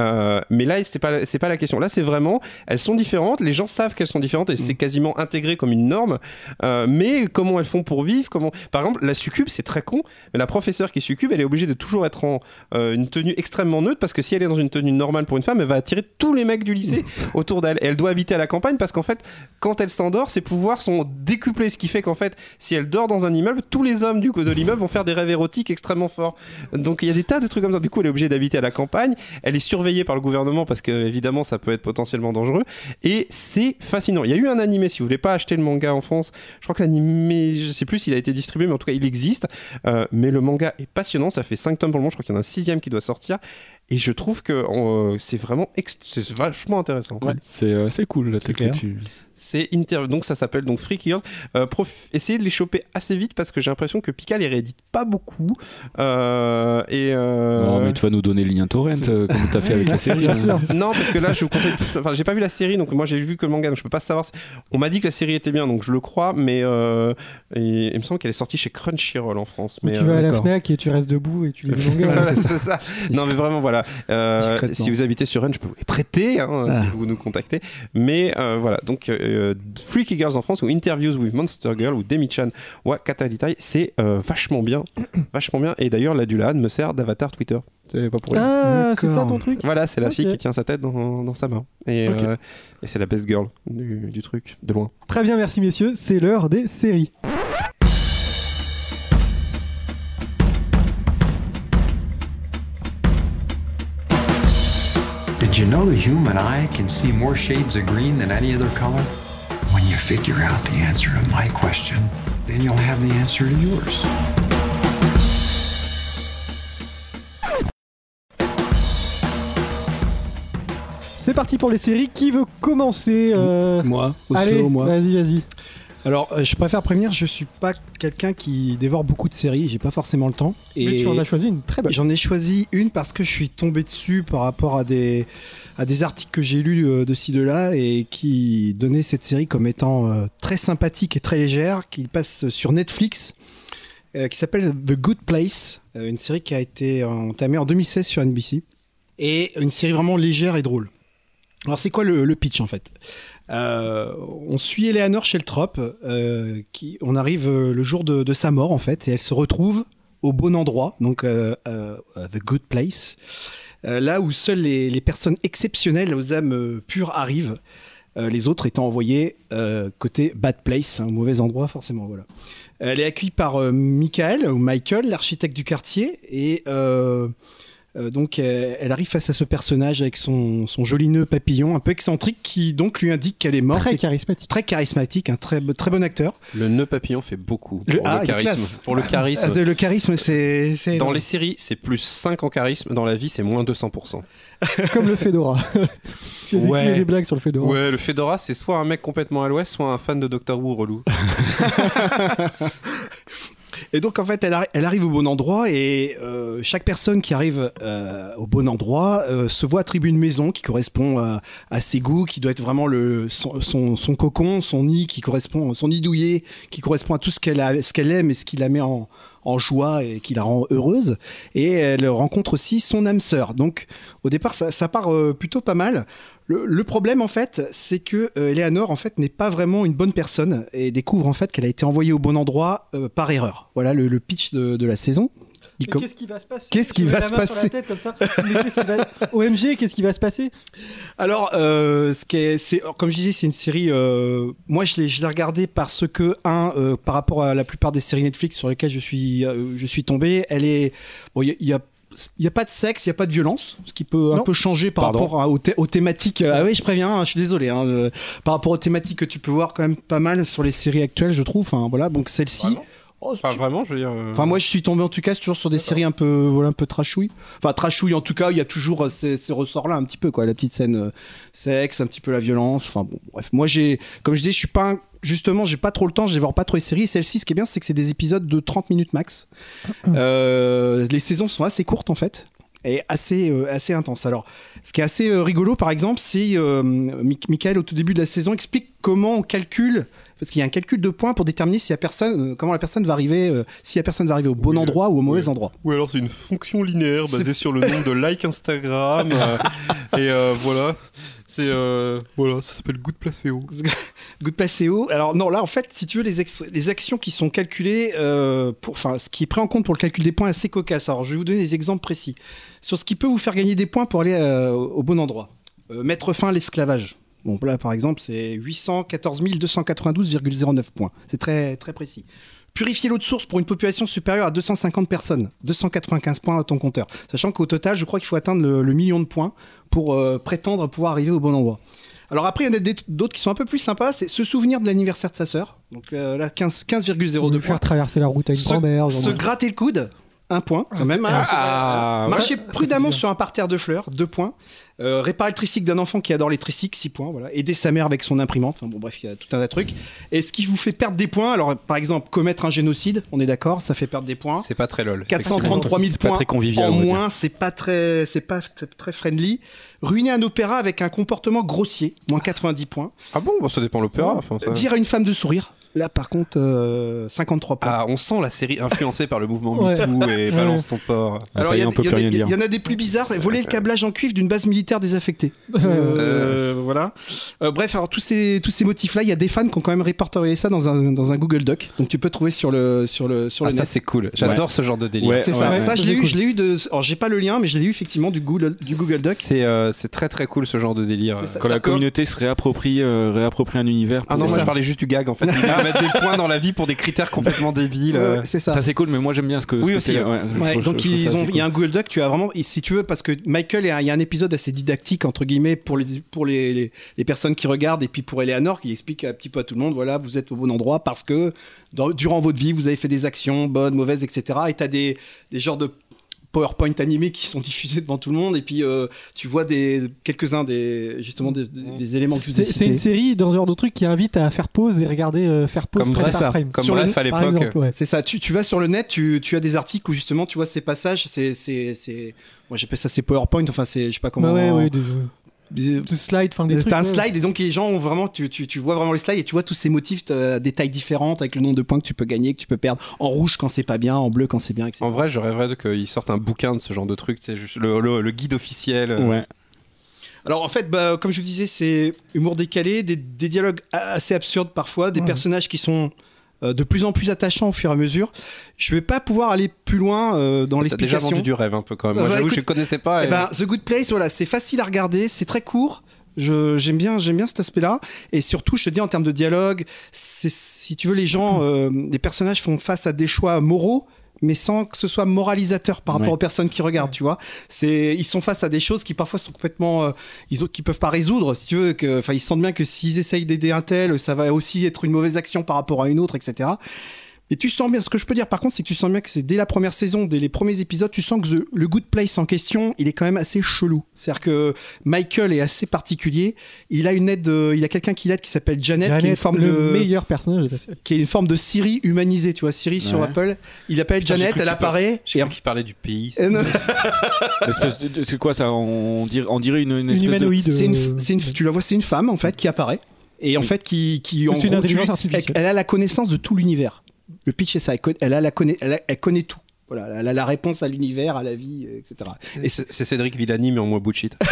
Euh, mais là, c'est pas c'est pas la question. Là, c'est vraiment, elles sont différentes. Les gens savent qu'elles sont différentes et c'est quasiment intégré comme une norme. Euh, mais comment elles font pour vivre Comment Par exemple, la succube, c'est très con. Mais la professeure qui succube, elle est obligée de toujours être en euh, une tenue extrêmement neutre parce que si elle est dans une tenue normale pour une femme, elle va attirer tous les mecs du lycée autour d'elle. Et elle doit habiter à la campagne parce qu'en fait, quand elle s'endort, ses pouvoirs sont décuplés, ce qui fait qu'en fait, si elle dort dans un immeuble, tous les hommes du de l'immeuble vont faire des rêves érotiques extrêmement forts. Donc il y a des tas de trucs comme ça. Du coup, elle est obligée d'habiter la campagne. Elle est surveillée par le gouvernement parce que évidemment, ça peut être potentiellement dangereux. Et c'est fascinant. Il y a eu un animé. Si vous voulez pas acheter le manga en France, je crois que l'animé, je sais plus s'il a été distribué, mais en tout cas, il existe. Euh, mais le manga est passionnant. Ça fait 5 tomes pour le moment. Je crois qu'il y en a un sixième qui doit sortir. Et je trouve que euh, c'est vraiment c'est vachement intéressant. Ouais, c'est euh, c'est cool la technique. C'est interview. Donc ça s'appelle donc Freaky Girls. Euh, prof- essayez de les choper assez vite parce que j'ai l'impression que Pika les réédite pas beaucoup. Euh, et euh, Non, mais tu vas nous donner le lien torrent euh, comme tu as fait avec la série. Bien hein. sûr. non, parce que là, je vous conseille plus. Enfin, j'ai pas vu la série, donc moi j'ai vu que le manga, donc je peux pas savoir. si- On m'a dit que la série était bien, donc je le crois, mais euh, et- il me semble qu'elle est sortie chez Crunchyroll en France. Mais tu vas à la. Fnac et tu restes debout et tu lis le manga. voilà, c'est ça. Non, mais vraiment, voilà. Euh, si vous habitez sur Rennes, je peux vous les prêter hein, Ah. si vous nous contactez. Mais euh, voilà, donc euh, Freaky Girls en France ou Interviews with Monster Girl ou Demi-chan wa Katalitai, c'est euh, vachement bien. vachement bien. Et d'ailleurs, la Dulan me sert d'avatar Twitter. C'est pas pour rien. Ah, c'est ça ton truc Voilà, c'est la fille qui tient sa tête dans, dans sa main. Euh, et c'est la best girl du, du truc, de loin. Très bien, merci messieurs. C'est l'heure des séries. Know the human eye can see more shades of green than any other color? When you figure out the answer to my question, then you'll have the answer to yours. C'est parti pour les séries. Qui veut commencer euh, Moi, au Allez, moi. vas-y, vas-y. Alors, euh, je préfère prévenir, je suis pas quelqu'un qui dévore beaucoup de séries, j'ai pas forcément le temps. Mais tu en as choisi une très bonne. J'en ai choisi une parce que je suis tombé dessus par rapport à des, à des articles que j'ai lus euh, de ci, de là et qui donnaient cette série comme étant euh, très sympathique et très légère, qui passe sur Netflix, euh, qui s'appelle The Good Place, une série qui a été entamée en 2016 sur NBC, et une série vraiment légère et drôle. Alors c'est quoi le, le pitch en fait? Euh, On suit Eleanor Sheltrop, euh, qui, on arrive euh, le jour de, sa mort en fait, et elle se retrouve au bon endroit, donc The Good Place, là où seules les, personnes exceptionnelles aux âmes pures arrivent, les autres étant envoyés euh, côté Bad Place, un mauvais endroit forcément. Voilà. Elle est accueillie par Michael, l'architecte du quartier, et donc euh, elle arrive face à ce personnage avec son, son joli nœud papillon, un peu excentrique, qui donc lui indique qu'elle est morte. Très charismatique. très charismatique, un très, très bon acteur. Le nœud papillon fait beaucoup Le- pour ah, le est charisme. Pour le charisme. Ah, le charisme, c'est. c'est Dans énorme. les séries, c'est plus 5 en charisme. Dans la vie, c'est moins 200%. Comme le Fedora. Il y a des- Ouais. il y a des blagues sur le Fedora. Ouais, le Fedora, c'est soit un mec complètement à l'ouest, soit un fan de Doctor Who relou. Et donc en fait, elle, arri- elle arrive au bon endroit et euh, chaque personne qui arrive euh, au bon endroit euh, se voit attribuer une maison qui correspond à, à ses goûts, qui doit être vraiment le, son, son- cocon, son nid qui correspond, son nid douillet, qui correspond à tout ce qu'elle ce qu'elle aime et ce qui la met en, en joie et qui la rend heureuse. Et elle rencontre aussi son âme sœur. Donc au départ, ça, ça part euh, plutôt pas mal. Le, le problème, en fait, c'est que euh, Eleanor, en fait, n'est pas vraiment une bonne personne et découvre en fait qu'elle a été envoyée au bon endroit euh, par erreur. Voilà le, le pitch de, de la saison. Com- Qu'est-ce qui va se passer Qu'est-ce qui va se passer tête comme ça. Mais qu'est-ce qui va- OMG, qu'est-ce qui va se passer? Alors, euh, ce qui est, c'est, comme je disais, c'est une série. euh, moi, je l'ai, je l'ai regardée parce que un, euh, par rapport à la plupart des séries Netflix sur lesquelles je suis, je suis tombé, elle est. Bon, il y a- il y a il n'y a pas de sexe, il n'y a pas de violence, ce qui peut un Non. peu changer par Pardon. rapport à- aux, thé- aux thématiques. euh, Ah oui, je préviens, hein, je suis désolé. hein, euh, par rapport aux thématiques que tu peux voir quand même pas mal sur les séries actuelles, je trouve. Enfin, voilà, donc celle-ci. Oh, Enfin, tu- vraiment, je veux dire. euh, Enfin, moi, je suis tombé en tout cas toujours sur des séries un peu, voilà, un peu trashouilles. Enfin, trashouilles, en tout cas, il y a toujours euh, ces, ces ressorts-là, un petit peu, quoi. La petite scène euh, sexe, un petit peu la violence. Enfin, bon, bref. Moi, j'ai, comme je disais, je suis pas, un- justement, j'ai pas trop le temps, je vais voir pas trop les séries. Celle-ci, ce qui est bien, c'est que c'est des épisodes de 30 minutes max. Euh, les saisons sont assez courtes, en fait. Et assez, euh, assez intenses. Alors, ce qui est assez euh, rigolo, par exemple, c'est euh, Mi- Michael, au tout début de la saison, explique comment on calcule parce qu'il y a un calcul de points pour déterminer si la personne, euh, comment la personne va arriver, euh, si la personne va arriver au bon Oui, endroit ou au mauvais oui. endroit. Ou alors c'est une fonction linéaire basée sur le nombre de likes Instagram. euh, et euh, voilà. C'est. euh, voilà, ça s'appelle Good Placeo. Good placebo. Alors non, là en fait, si tu veux, les, ex- les actions qui sont calculées, euh, pour- enfin, ce qui est pris en compte pour le calcul des points est assez cocasse. Alors je vais vous donner des exemples précis sur ce qui peut vous faire gagner des points pour aller euh, au bon endroit. Euh, mettre fin à l'esclavage. Bon, là par exemple, c'est 814 292,09 points. C'est très très précis. Purifier l'eau de source pour une population supérieure à 250 personnes, 295 points à ton compteur. Sachant qu'au total, je crois qu'il faut atteindre le, le million de points pour euh, prétendre pouvoir arriver au bon endroit. Alors après, il y en a d'autres qui sont un peu plus sympas, c'est se souvenir de l'anniversaire de sa sœur. Donc euh, là, 15 15,02 De points. faire traverser la route à une Se, grand-mère. se gratter le coude, un point quand même. hein. Ah, Marcher ouais. prudemment sur un parterre de fleurs, deux points. Euh, réparer le tricycle d'un enfant qui adore les tricycles, six points. Voilà. Aider sa mère avec son imprimante. Enfin bon, bref, il y a tout un tas de trucs. Et ce qui vous fait perdre des points, alors par exemple, commettre un génocide, on est d'accord, ça fait perdre des points. C'est pas très lol. 433 000 C'est pas points très convivial, en moins, c'est pas très, c'est pas très friendly. Ruiner un opéra avec un comportement grossier, moins 90 points. Ah bon Bon, Ça dépend de l'opéra. Enfin, ça- Dire à une femme de sourire, Là, par contre, euh, 53 points. Ah, on sent la série influencée par le mouvement. MeToo et Ouais. balance ton porc. Ah, ça y est, il y, y plus en a- rien dire. il y en a des plus bizarres. Voler le câblage en cuivre d'une base militaire désaffectée. Euh, Voilà. Euh, bref, alors tous ces, tous ces motifs-là, il y a des fans qui ont quand même répertorié ça dans un, dans un Google Doc. Donc tu peux trouver sur le, sur le, sur Ah, le ça c'est cool. J'adore ce genre de délire. Ouais. C'est ça. ouais, ça, je l'ai eu, cool. je l'ai eu de. Alors, j'ai pas le lien, mais je l'ai eu effectivement du Google, du Google Doc. C'est euh, c'est très très cool ce genre de délire. Ça. Quand la co- communauté se réapproprie, euh, réapproprie un univers. Ah non, moi je parlais juste du gag en fait. Va mettre des points dans la vie pour des critères complètement débiles. Ouais, euh. c'est ça. ça, c'est cool, mais moi j'aime bien ce que. Oui, ce aussi, ouais. Ouais, donc je ils ont, il y a un Google Doc, tu as vraiment, si tu veux, parce que Michael, il y a- il y a un épisode assez didactique entre guillemets pour les pour les, les, les personnes qui regardent et puis pour Eleanor qui explique un petit peu à tout le monde, voilà, vous êtes au bon endroit parce que dans- durant votre vie vous avez fait des actions bonnes, mauvaises, etc. Et t'as des des genres de PowerPoint animés qui sont diffusés devant tout le monde et puis euh, tu vois des quelques-uns des justement des, des- éléments que je vous ai C'est c'est une série dans ce genre de truc qui invite à faire pause et regarder euh, faire pause Comme frame ça. frame. Comme Sur le- bref à Par l'époque. exemple, ouais. C'est ça, tu, tu vas sur le net, tu, tu as des articles où justement tu vois ces passages, c'est c'est c'est moi j'appelle ça c'est PowerPoint, enfin c'est je sais pas comment Bah ouais, ouais, des, des- des slides, enfin des trucs. T'as un ouais. slide et donc les gens ont vraiment, tu, tu, tu vois vraiment les slides et tu vois tous ces motifs euh, des tailles différentes avec le nombre de points que tu peux gagner, que tu peux perdre en rouge quand c'est pas bien, en bleu quand c'est bien, etc. En vrai, je rêverais qu'ils sortent un bouquin de ce genre de truc, tu sais, juste le, le- le guide officiel. euh. Ouais. Alors en fait, bah, comme je vous disais, c'est humour décalé, des, des dialogues assez absurdes parfois, des Ouais. personnages qui sont euh, de plus en plus attachants au fur et à mesure. Je vais pas pouvoir aller plus loin euh, dans T'as déjà l'explication. vendu du rêve un peu quand même. Euh, Moi, bah, j'avoue, je ne connaissais pas. Eh et- ben, The Good Place, voilà, c'est facile à regarder, c'est très court. Je- J'aime bien, j'aime bien cet aspect-là, et surtout, je te dis en termes de dialogue, si tu veux, les gens, euh, les personnages font face à des choix moraux, mais sans que ce soit moralisateur par rapport Ouais. aux personnes qui regardent, tu vois. C'est, ils sont face à des choses qui parfois sont complètement, euh, ils ont, qui peuvent pas résoudre, si tu veux. Que, enfin, ils sentent bien que s'ils essayent d'aider un tel, ça va aussi être une mauvaise action par rapport à une autre, etc. Et tu sens bien, ce que je peux dire par contre, c'est que tu sens bien que c'est dès la première saison, dès les premiers épisodes, tu sens que The- le Good Place en question, il est quand même assez chelou. C'est-à-dire que Michael est assez particulier. Il a une aide, de- il a quelqu'un qui l'aide qui s'appelle Janet, qui est une Janet, forme le de, meilleur personnage. qui est une forme de Siri humanisée, tu vois, Siri sur. Apple. Il appelle Putain, Janet, elle apparaît. J'ai et- cru qu'il parlait du pays. C'est quoi ça on dirait, on dirait une, une Une espèce de. humanoïde. c'est une, euh, c'est une- tu la vois, c'est une femme en fait qui apparaît et en Oui. fait qui, qui en C'est une gros, tu- intelligence elle, artificielle. elle a la connaissance de tout l'univers. Le pitch est ça, elle, a la conna- elle, a- elle connaît tout. Voilà, elle a la réponse à l'univers, à la vie, euh, etc. Et c'est c'est Cédric Villani, mais en moins bullshit.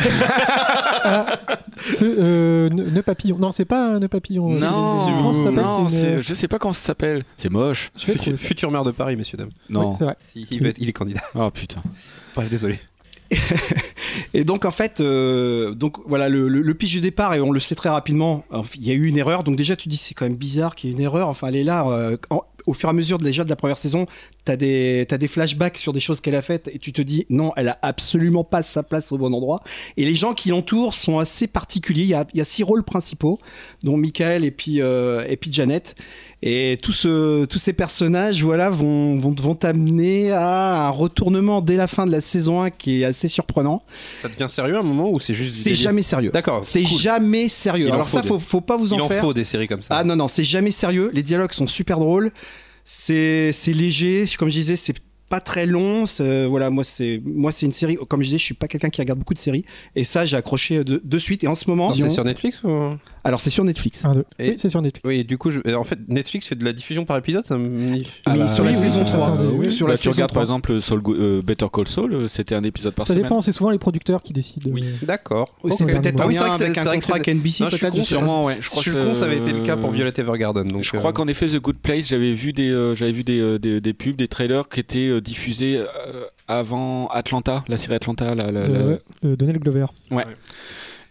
Feu, euh, ne, ne papillon. Non, c'est pas nœud papillon. Non, Comment ça s'appelle non, C'est une- c'est- je sais pas comment ça s'appelle. C'est moche. Futur, maire de Paris, messieurs, dames. Non. Oui, c'est vrai. Il, il va être- il est candidat. Oh putain. Bref, désolé. Et donc en fait, euh, donc voilà le, le, le pitch du départ et on le sait très rapidement. Il y a eu une erreur, donc déjà tu dis c'est quand même bizarre qu'il y ait une erreur. Enfin elle est là. euh, en- au fur et à mesure déjà de la première saison, t'as des t'as des flashbacks sur des choses qu'elle a faites et tu te dis non, elle a absolument pas sa place au bon endroit. Et les gens qui l'entourent sont assez particuliers. Il y a, il y a six rôles principaux, dont Michael et puis euh, et puis Janet. Et tout ce, tous ces personnages, voilà, vont, vont, vont t'amener à un retournement dès la fin de la saison 1 qui est assez surprenant. Ça devient sérieux à un moment ou c'est juste C'est jamais sérieux. D'accord. C'est cool. jamais sérieux. Il Alors ça, des- faut, faut pas vous en Il en faire. faut des séries comme ça. Ah non, non, c'est jamais sérieux. Les dialogues sont super drôles. C'est c'est léger. Comme je disais, c'est pas très long. C'est- Voilà, moi, c'est moi c'est une série. Comme je disais, je suis pas quelqu'un qui regarde beaucoup de séries. Et ça, j'ai accroché de, de suite. Et en ce moment, c'est sur Netflix ou... alors c'est sur Netflix. Un, deux. Et- Oui, c'est sur Netflix. Oui, du coup, je- en fait, Netflix fait de la diffusion par épisode, ça me... Ah Oui, bah, sur la oui, saison oui, 3. attends, oui. Sur Bah, la tu saison regardes 3. par exemple Soul Go- euh, Better Call Saul, euh, c'était un épisode par Ça semaine. dépend, c'est souvent les producteurs qui décident. Oui. euh, D'accord. Oui, c'est Ok. peut-être Ah oui, c'est vrai que c'est- avec c'est un vrai que contrat c'est- avec NBC, Non, je suis peut-être. con. Sûrement, ouais. Je suis que con, ça avait été le cas pour euh, Violet Evergarden. Donc, Je crois euh, qu'en effet, The Good Place, j'avais vu des, euh, j'avais vu des, euh, des, des pubs, des trailers qui étaient euh, diffusés euh, avant Atlanta, la série Atlanta. La, la- de, la- ouais, Donald Glover.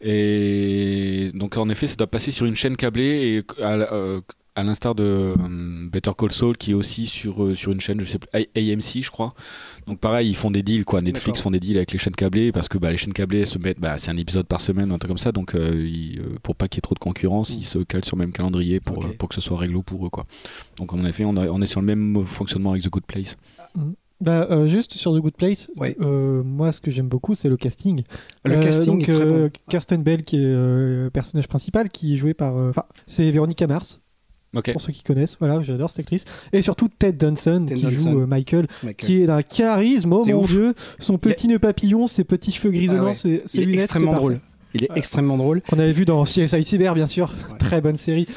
Et donc en effet, ça doit passer sur une chaîne câblée et à, euh, à l'instar de euh, Better Call Saul qui est aussi sur, euh, sur une chaîne, je sais plus, AMC, je crois. Donc pareil, ils font des deals quoi. Netflix font des deals avec les chaînes câblées parce que bah, les chaînes câblées se mettent, bah, c'est un épisode par semaine, un truc comme ça. Donc euh, ils, pour pas qu'il y ait trop de concurrence, ils se calent sur le même calendrier pour, que ce soit réglo pour eux quoi. Donc en effet, on, a- on est sur le même fonctionnement avec The Good Place. Bah, euh, juste sur The Good Place, Ouais. euh, moi ce que j'aime beaucoup c'est le casting. Le Euh, casting donc, est très euh, bon. Kirsten Bell qui est euh, le personnage principal qui est joué par. euh, Enfin, c'est Véronica Mars pour ceux qui connaissent. Voilà, j'adore cette actrice. Et surtout Ted Danson Ted qui joue euh, Michael, Michael. qui est d'un charisme. Oh mon ouf. dieu, son petit nœud papillon, ses petits cheveux grisonnants, Ah ouais. ses, ses Il est lunettes, extrêmement drôle. Il est extrêmement drôle. Qu'on avait vu dans CSI Cyber, bien sûr. Très bonne série.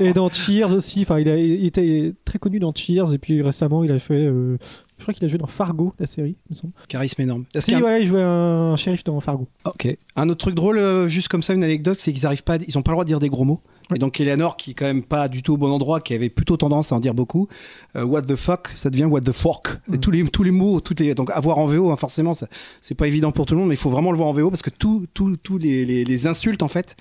et dans Cheers aussi. Enfin, il, a, il était très connu dans Cheers. Et puis récemment, il a fait. euh, je crois qu'il a joué dans Fargo, la série, il me semble. Charisme énorme. Est-ce Si, qu'il y a un- voilà, il jouait un shérif dans Fargo. Ok. Un autre truc drôle, euh, juste comme ça, une anecdote, c'est qu'ils arrivent pas, à- ils ont pas le droit de dire des gros mots. Et donc Eleanor, qui est quand même pas du tout au bon endroit, qui avait plutôt tendance à en dire beaucoup, euh, what the fuck, ça devient what the fork. Et tous les tous les mots, toutes les donc avoir en VO, hein, forcément, c'est pas évident pour tout le monde, mais il faut vraiment le voir en VO parce que tous tout, tous les, les, les insultes en fait,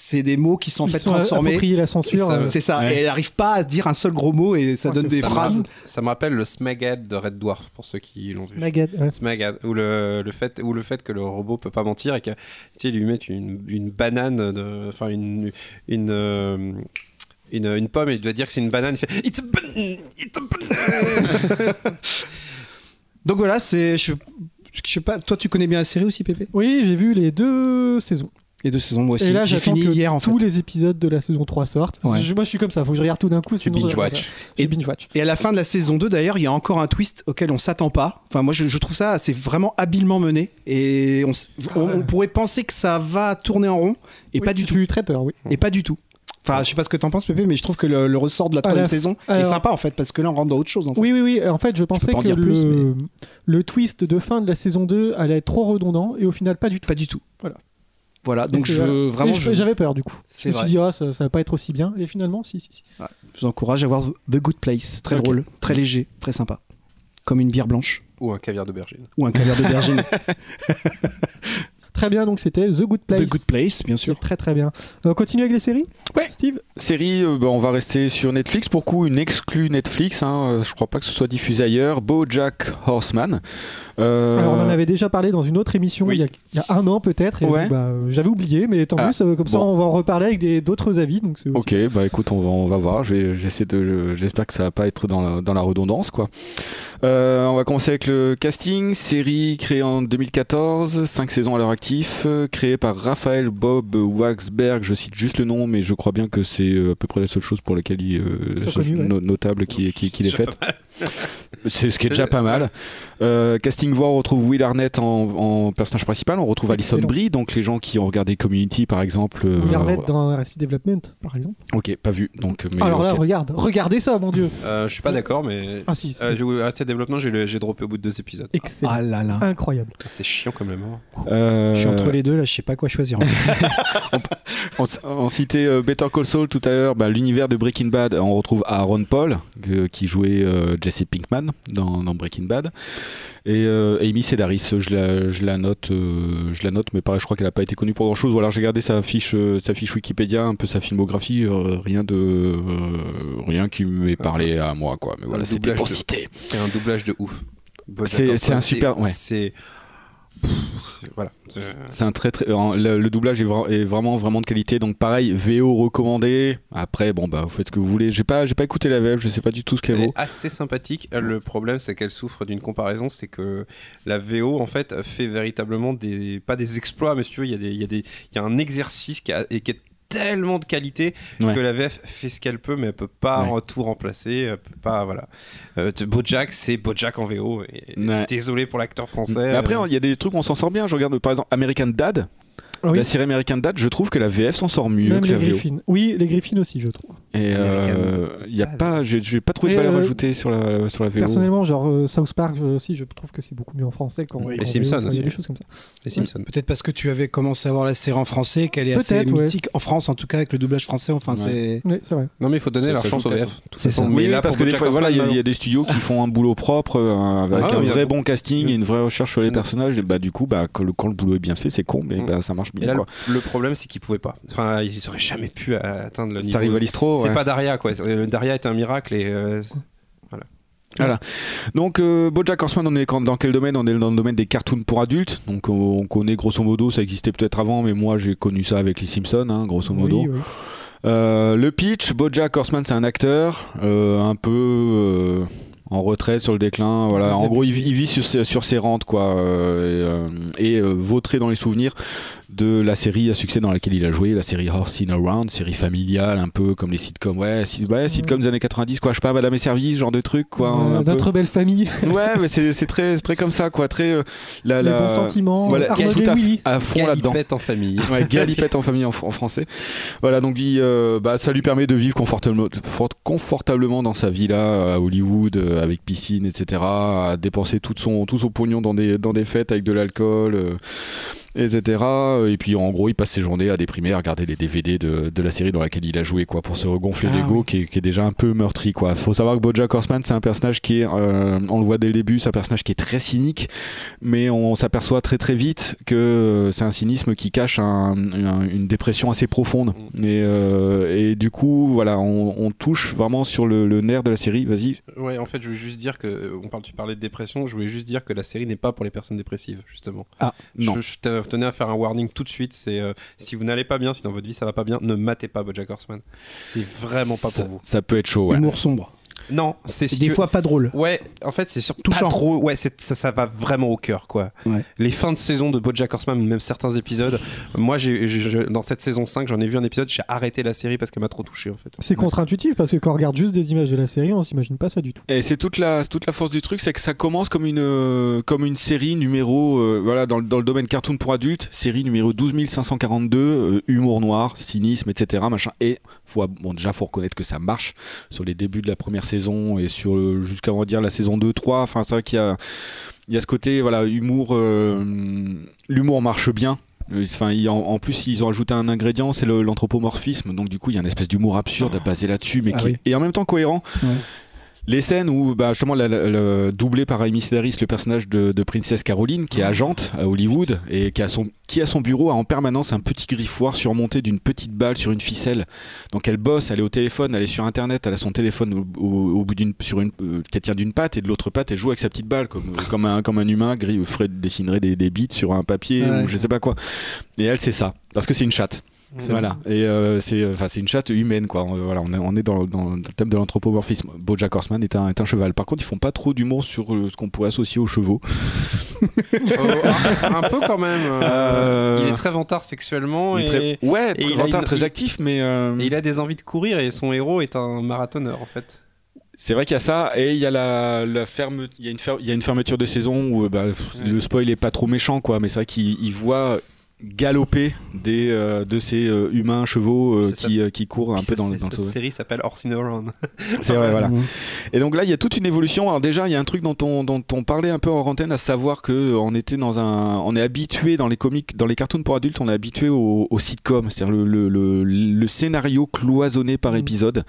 c'est des mots qui sont en fait sont transformés. la censure. euh, C'est ça. Ouais. Et elle n'arrive pas à dire un seul gros mot et ça Ouais, donne des ça. phrases. Ça me rappelle le Smagad de Red Dwarf pour ceux qui l'ont vu. Magad, ouais. Smagad, ou le, le fait ou le fait que le robot peut pas mentir et que tu lui mettent une, une banane de enfin une une, euh, une une pomme et il doit dire que c'est une banane il fait It's a banana, it's a banana. Donc voilà, c'est je, je sais pas. Toi, tu connais bien la série aussi, Pépé? Oui, j'ai vu les deux saisons. Les deux saisons, moi aussi. Et là, J'ai fini que hier en fait. tous les épisodes de la saison 3 sortent. Ouais. je- moi, je suis comme ça. Faut que je regarde tout d'un coup. tu sinon, binge je- watch Et Et- binge watch. Et à la fin de la saison 2, d'ailleurs, il y a encore un twist auquel on s'attend pas. Enfin, moi, je, je trouve ça, c'est vraiment habilement mené. Et on, s- on- on pourrait penser que ça va tourner en rond, et Oui, pas du j'ai tout. eu très peur, oui. Et pas du tout. Enfin, je sais pas ce que t'en penses, Pépé, mais je trouve que le, le ressort de la troisième la- saison est sympa en fait, parce que là, on rentre dans autre chose. En fait. Oui, oui, oui. En fait, je pensais que le, plus, mais- le twist de fin de la saison 2 allait être trop redondant et au final, pas du tout. Pas du tout. Voilà. Voilà, donc je, vraiment, Et je- je, j'avais peur du coup. c'est Je me vrai. suis dit, ah, ça, ça va pas être aussi bien. Et finalement, si, si, si. Je vous encourage à voir The Good Place. Très drôle, très léger, très sympa. Comme une bière blanche ou un caviar d'aubergine. ou un caviar d'aubergine. Très bien, donc c'était The Good Place. The Good Place, bien sûr. Très très bien. On continue avec les séries Ouais. Steve? Série, euh, bah, on va rester sur Netflix. Pour coup, une exclue Netflix. Hein, euh, je crois pas que ce soit diffusé ailleurs. BoJack Horseman. Euh, Alors, on en avait déjà parlé dans une autre émission Oui. il, y a, il y a un an peut-être. et Ouais. bah, J'avais oublié, mais tant Ah, mieux. comme ça, on va en reparler avec d'autres avis. Donc aussi- Ok, bah écoute, on va, on va voir. J'essaie de, j'espère que ça va pas être dans la, dans la redondance, quoi. Euh, on va commencer avec le casting. Série créée en 2014, 5 saisons à l'heure actif, euh, créée par Raphaël Bob Waxberg. Je cite juste le nom, mais je crois bien que c'est à peu près la seule chose pour laquelle il, euh, la Soit seule connu, ouais. no- notable qui, qui, qui est faite. C'est ce qui est déjà pas mal. Euh, casting voix, on retrouve Will Arnett en, en personnage principal. On retrouve Alison. Brie, donc les gens qui ont regardé Community par exemple. euh, Will Arnett dans Arrested Development, par exemple. Ok, pas vu. Donc, mais Alors là, regarde, regardez ça, mon dieu. Euh, je suis pas d'accord, mais Ah si, c'est euh, j'ai le- droppé au bout de deux épisodes. excellent. Ah là là. Incroyable. C'est chiant comme la mort. Euh, Je suis entre les deux là, je sais pas quoi choisir. en fait. On, on citait euh, Better Call Saul tout à l'heure, bah, l'univers de Breaking Bad, on retrouve Aaron Paul, euh, qui jouait euh, Jesse Pinkman dans, dans Breaking Bad. Et euh, Amy Sedaris, je la, je la note, euh, je la note, mais pareil, je crois qu'elle n'a pas été connue pour grand chose. Voilà, j'ai regardé sa fiche, euh, sa fiche Wikipédia, un peu sa filmographie, rien de, rien qui m'ait parlé à moi, quoi. Mais voilà, c'était pour citer. C'est un doublage de ouf. C'est- un super- ouais. C'est- voilà. C'est- C'est un très très euh, le, le doublage est, vra- est vraiment vraiment de qualité. Donc pareil VO recommandé. Après bon bah vous faites ce que vous voulez. J'ai pas j'ai pas écouté la VF je sais pas du tout ce qu'elle Elle vaut. est assez sympathique. Le problème, c'est qu'elle souffre d'une comparaison, c'est que la VO, en fait, fait véritablement des pas des exploits, mais si tu veux, il y a des, il y a des, il y a un exercice qui, a, et qui est tellement de qualité Ouais. que la VF fait ce qu'elle peut, mais elle peut pas Ouais. tout remplacer. Elle peut pas, voilà. Euh, Bojack, c'est Bojack en VO. Et Ouais. Désolé pour l'acteur français. Mais après euh, il y a des trucs où on s'en sort bien je regarde par exemple American Dad Ah oui. la série American Dad je trouve que la VF s'en sort mieux Même que les la VO Griffins. Oui, les Griffins aussi, je trouve. et euh, il y a pas j'ai j'ai pas trouvé de valeur euh, ajoutée sur la sur la VO Personnellement, genre euh, South Park aussi, je trouve que c'est beaucoup mieux en français qu'en Oui. qu'en Et VO. Simpson Enfin, Il y aussi. a des choses comme ça. les Simpsons. Peut-être parce que tu avais commencé à voir la série en français, qu'elle est assez ouais. mythique en France en tout cas avec le doublage français. Enfin, Ouais. c'est Oui, c'est vrai. Non, mais il faut donner leur chance joue au peut-être. VF. C'est ça. Mais Oui, là, parce que des fois, voilà, il y, a- des studios qui font un boulot propre, euh, avec Ah, un vrai bon casting et une vraie recherche sur les Mm. personnages. Et bah, du coup, bah, quand, le, quand le boulot est bien fait, c'est con, mais Mm. bah, ça marche Et bien. là, quoi. le, le problème, c'est qu'ils pouvaient pas. Enfin, ils auraient jamais pu euh, atteindre le niveau. Ça rivalise trop. C'est ouais. pas Daria, quoi. Euh, Daria est un miracle et. euh, Donc, euh, Bojack Horseman, on est dans quel domaine? On est dans le domaine des cartoons pour adultes. Donc, on, on connaît grosso modo, ça existait peut-être avant, mais moi j'ai connu ça avec les Simpsons, hein, grosso modo. Oui. Euh, le pitch, Bojack Horseman, c'est un acteur, euh, un peu, euh, en retrait sur le déclin. Voilà. En gros, il, vit- il vit sur, ses- sur ses rentes, quoi, euh, et, euh, et, euh, vautré dans les souvenirs de la série à succès dans laquelle il a joué, la série Horse in Around, série familiale, un peu comme les sitcoms, ouais, si- ouais sitcoms des années 90, quoi, je sais pas, Madame et Service, genre de truc, quoi. Euh. Notre belle famille, Ouais, mais c'est c'est très, c'est très comme ça, quoi, très euh, la, les la- bons sentiments, voilà, Arnaud tout à, fond là-dedans. Galipette en famille. Ouais, galipette en famille en, fr- en français. Voilà, donc il, euh, bah, ça lui permet de vivre confortablement, fort- confortablement dans sa villa à Hollywood, euh, avec piscine, etc. À dépenser tout son, tout son pognon dans des, dans des fêtes avec de l'alcool. Euh, etc. Et puis en gros, il passe ses journées à déprimer, à regarder les DVD de, de la série dans laquelle il a joué, quoi, pour se regonfler Ah l'ego oui. qui, est, qui est déjà un peu meurtri, quoi. Faut savoir que BoJack Horseman, c'est un personnage qui est, euh, on le voit dès le début, c'est un personnage qui est très cynique, mais on s'aperçoit très très vite que euh, c'est un cynisme qui cache un- un- une dépression assez profonde. Et, euh, et du coup, voilà, on, on touche vraiment sur le, le nerf de la série. Vas-y. Ouais, en fait, je voulais juste dire que on parle, tu parlais de dépression. Je voulais juste dire que la série n'est pas pour les personnes dépressives, justement. Non. Je, je te- tenais à faire un warning tout de suite. C'est euh, si vous n'allez pas bien, si dans votre vie ça va pas bien, ne matez pas BoJack Horseman. C'est vraiment pas ça, pour vous. Ça peut être chaud, ouais. Humour sombre. Non, c'est des fois pas drôle. Ouais, en fait, c'est surtout pas trop. Ouais, ça, ça va vraiment au cœur, quoi. Ouais. Les fins de saison de BoJack Horseman, même certains épisodes. Moi, j'ai, dans cette saison 5, j'en ai vu un épisode, j'ai arrêté la série parce qu'elle m'a trop touché, en fait. C'est contre-intuitif parce que quand on regarde juste des images de la série, on s'imagine pas ça du tout. Et c'est toute la, toute la force du truc, c'est que ça commence comme une, euh, comme une série numéro, euh, voilà, dans, le- dans le domaine cartoon pour adultes, série numéro 12542, euh, humour noir, cynisme, etc. Machin. Et faut, bon, déjà, faut reconnaître que ça marche sur les débuts de la première saison et sur le- jusqu'à on va dire la saison 2, 3. Enfin, c'est vrai qu'il y a, il y a ce côté, voilà, humour, euh, l'humour marche bien. Euh, Enfin, en, en plus, ils ont ajouté un ingrédient, c'est l'anthropomorphisme. Donc, du coup, il y a une espèce d'humour absurde basé là-dessus, mais Ah qui oui. est- et en même temps cohérent. Ouais. Les scènes où, bah, justement, la, la- la- doublé par Amy Sedaris, le personnage de, de Princesse Caroline, qui est agente à Hollywood et qui a, son, qui à son bureau a en permanence un petit griffoir surmonté d'une petite balle sur une ficelle. Donc elle bosse, elle est au téléphone, elle est sur internet, elle a son téléphone au, au- au bout d'une, sur une, euh, qu'elle tient d'une patte et de l'autre patte elle joue avec sa petite balle comme, comme, un, comme un humain gris, ferait, dessinerait des, des bits sur un papier Ouais. ou je sais pas quoi. Et elle c'est ça, parce que c'est une chatte. C'est Voilà, et euh, c'est enfin c'est une chatte humaine quoi. On, voilà, on est, on est dans, dans le thème de l'anthropomorphisme. BoJack Horseman est un, est un cheval. Par contre, ils font pas trop d'humour sur euh, ce qu'on pourrait associer aux chevaux. Oh, un, un peu quand même. euh, Euh, Il est très vantard sexuellement Il est et, très, ouais, et très, il a vantard, une- très il- actif, mais euh, et il a des envies de courir et son héros est un marathonneur en fait. c'est vrai qu'il y a ça et il y a la, la ferme, il y a une fer- il y a une fermeture de saison où euh, bah, Ouais. le spoil est pas trop méchant quoi, mais c'est vrai qu'il il voit galoper des euh, de ces euh, humains chevaux euh, qui, euh, qui courent un Puis peu dans, dans le Cette série s'appelle Horse in. C'est vrai, voilà. Mmh. Et donc là, il y a toute une évolution. Alors déjà, il y a un truc dont on, dont on parlait un peu en antenne, à savoir que euh, on était dans un, on est habitué dans les comics, dans les cartoons pour adultes, on est habitué au, au sitcom, c'est-à-dire le, le, le, le scénario cloisonné par Mm. épisode.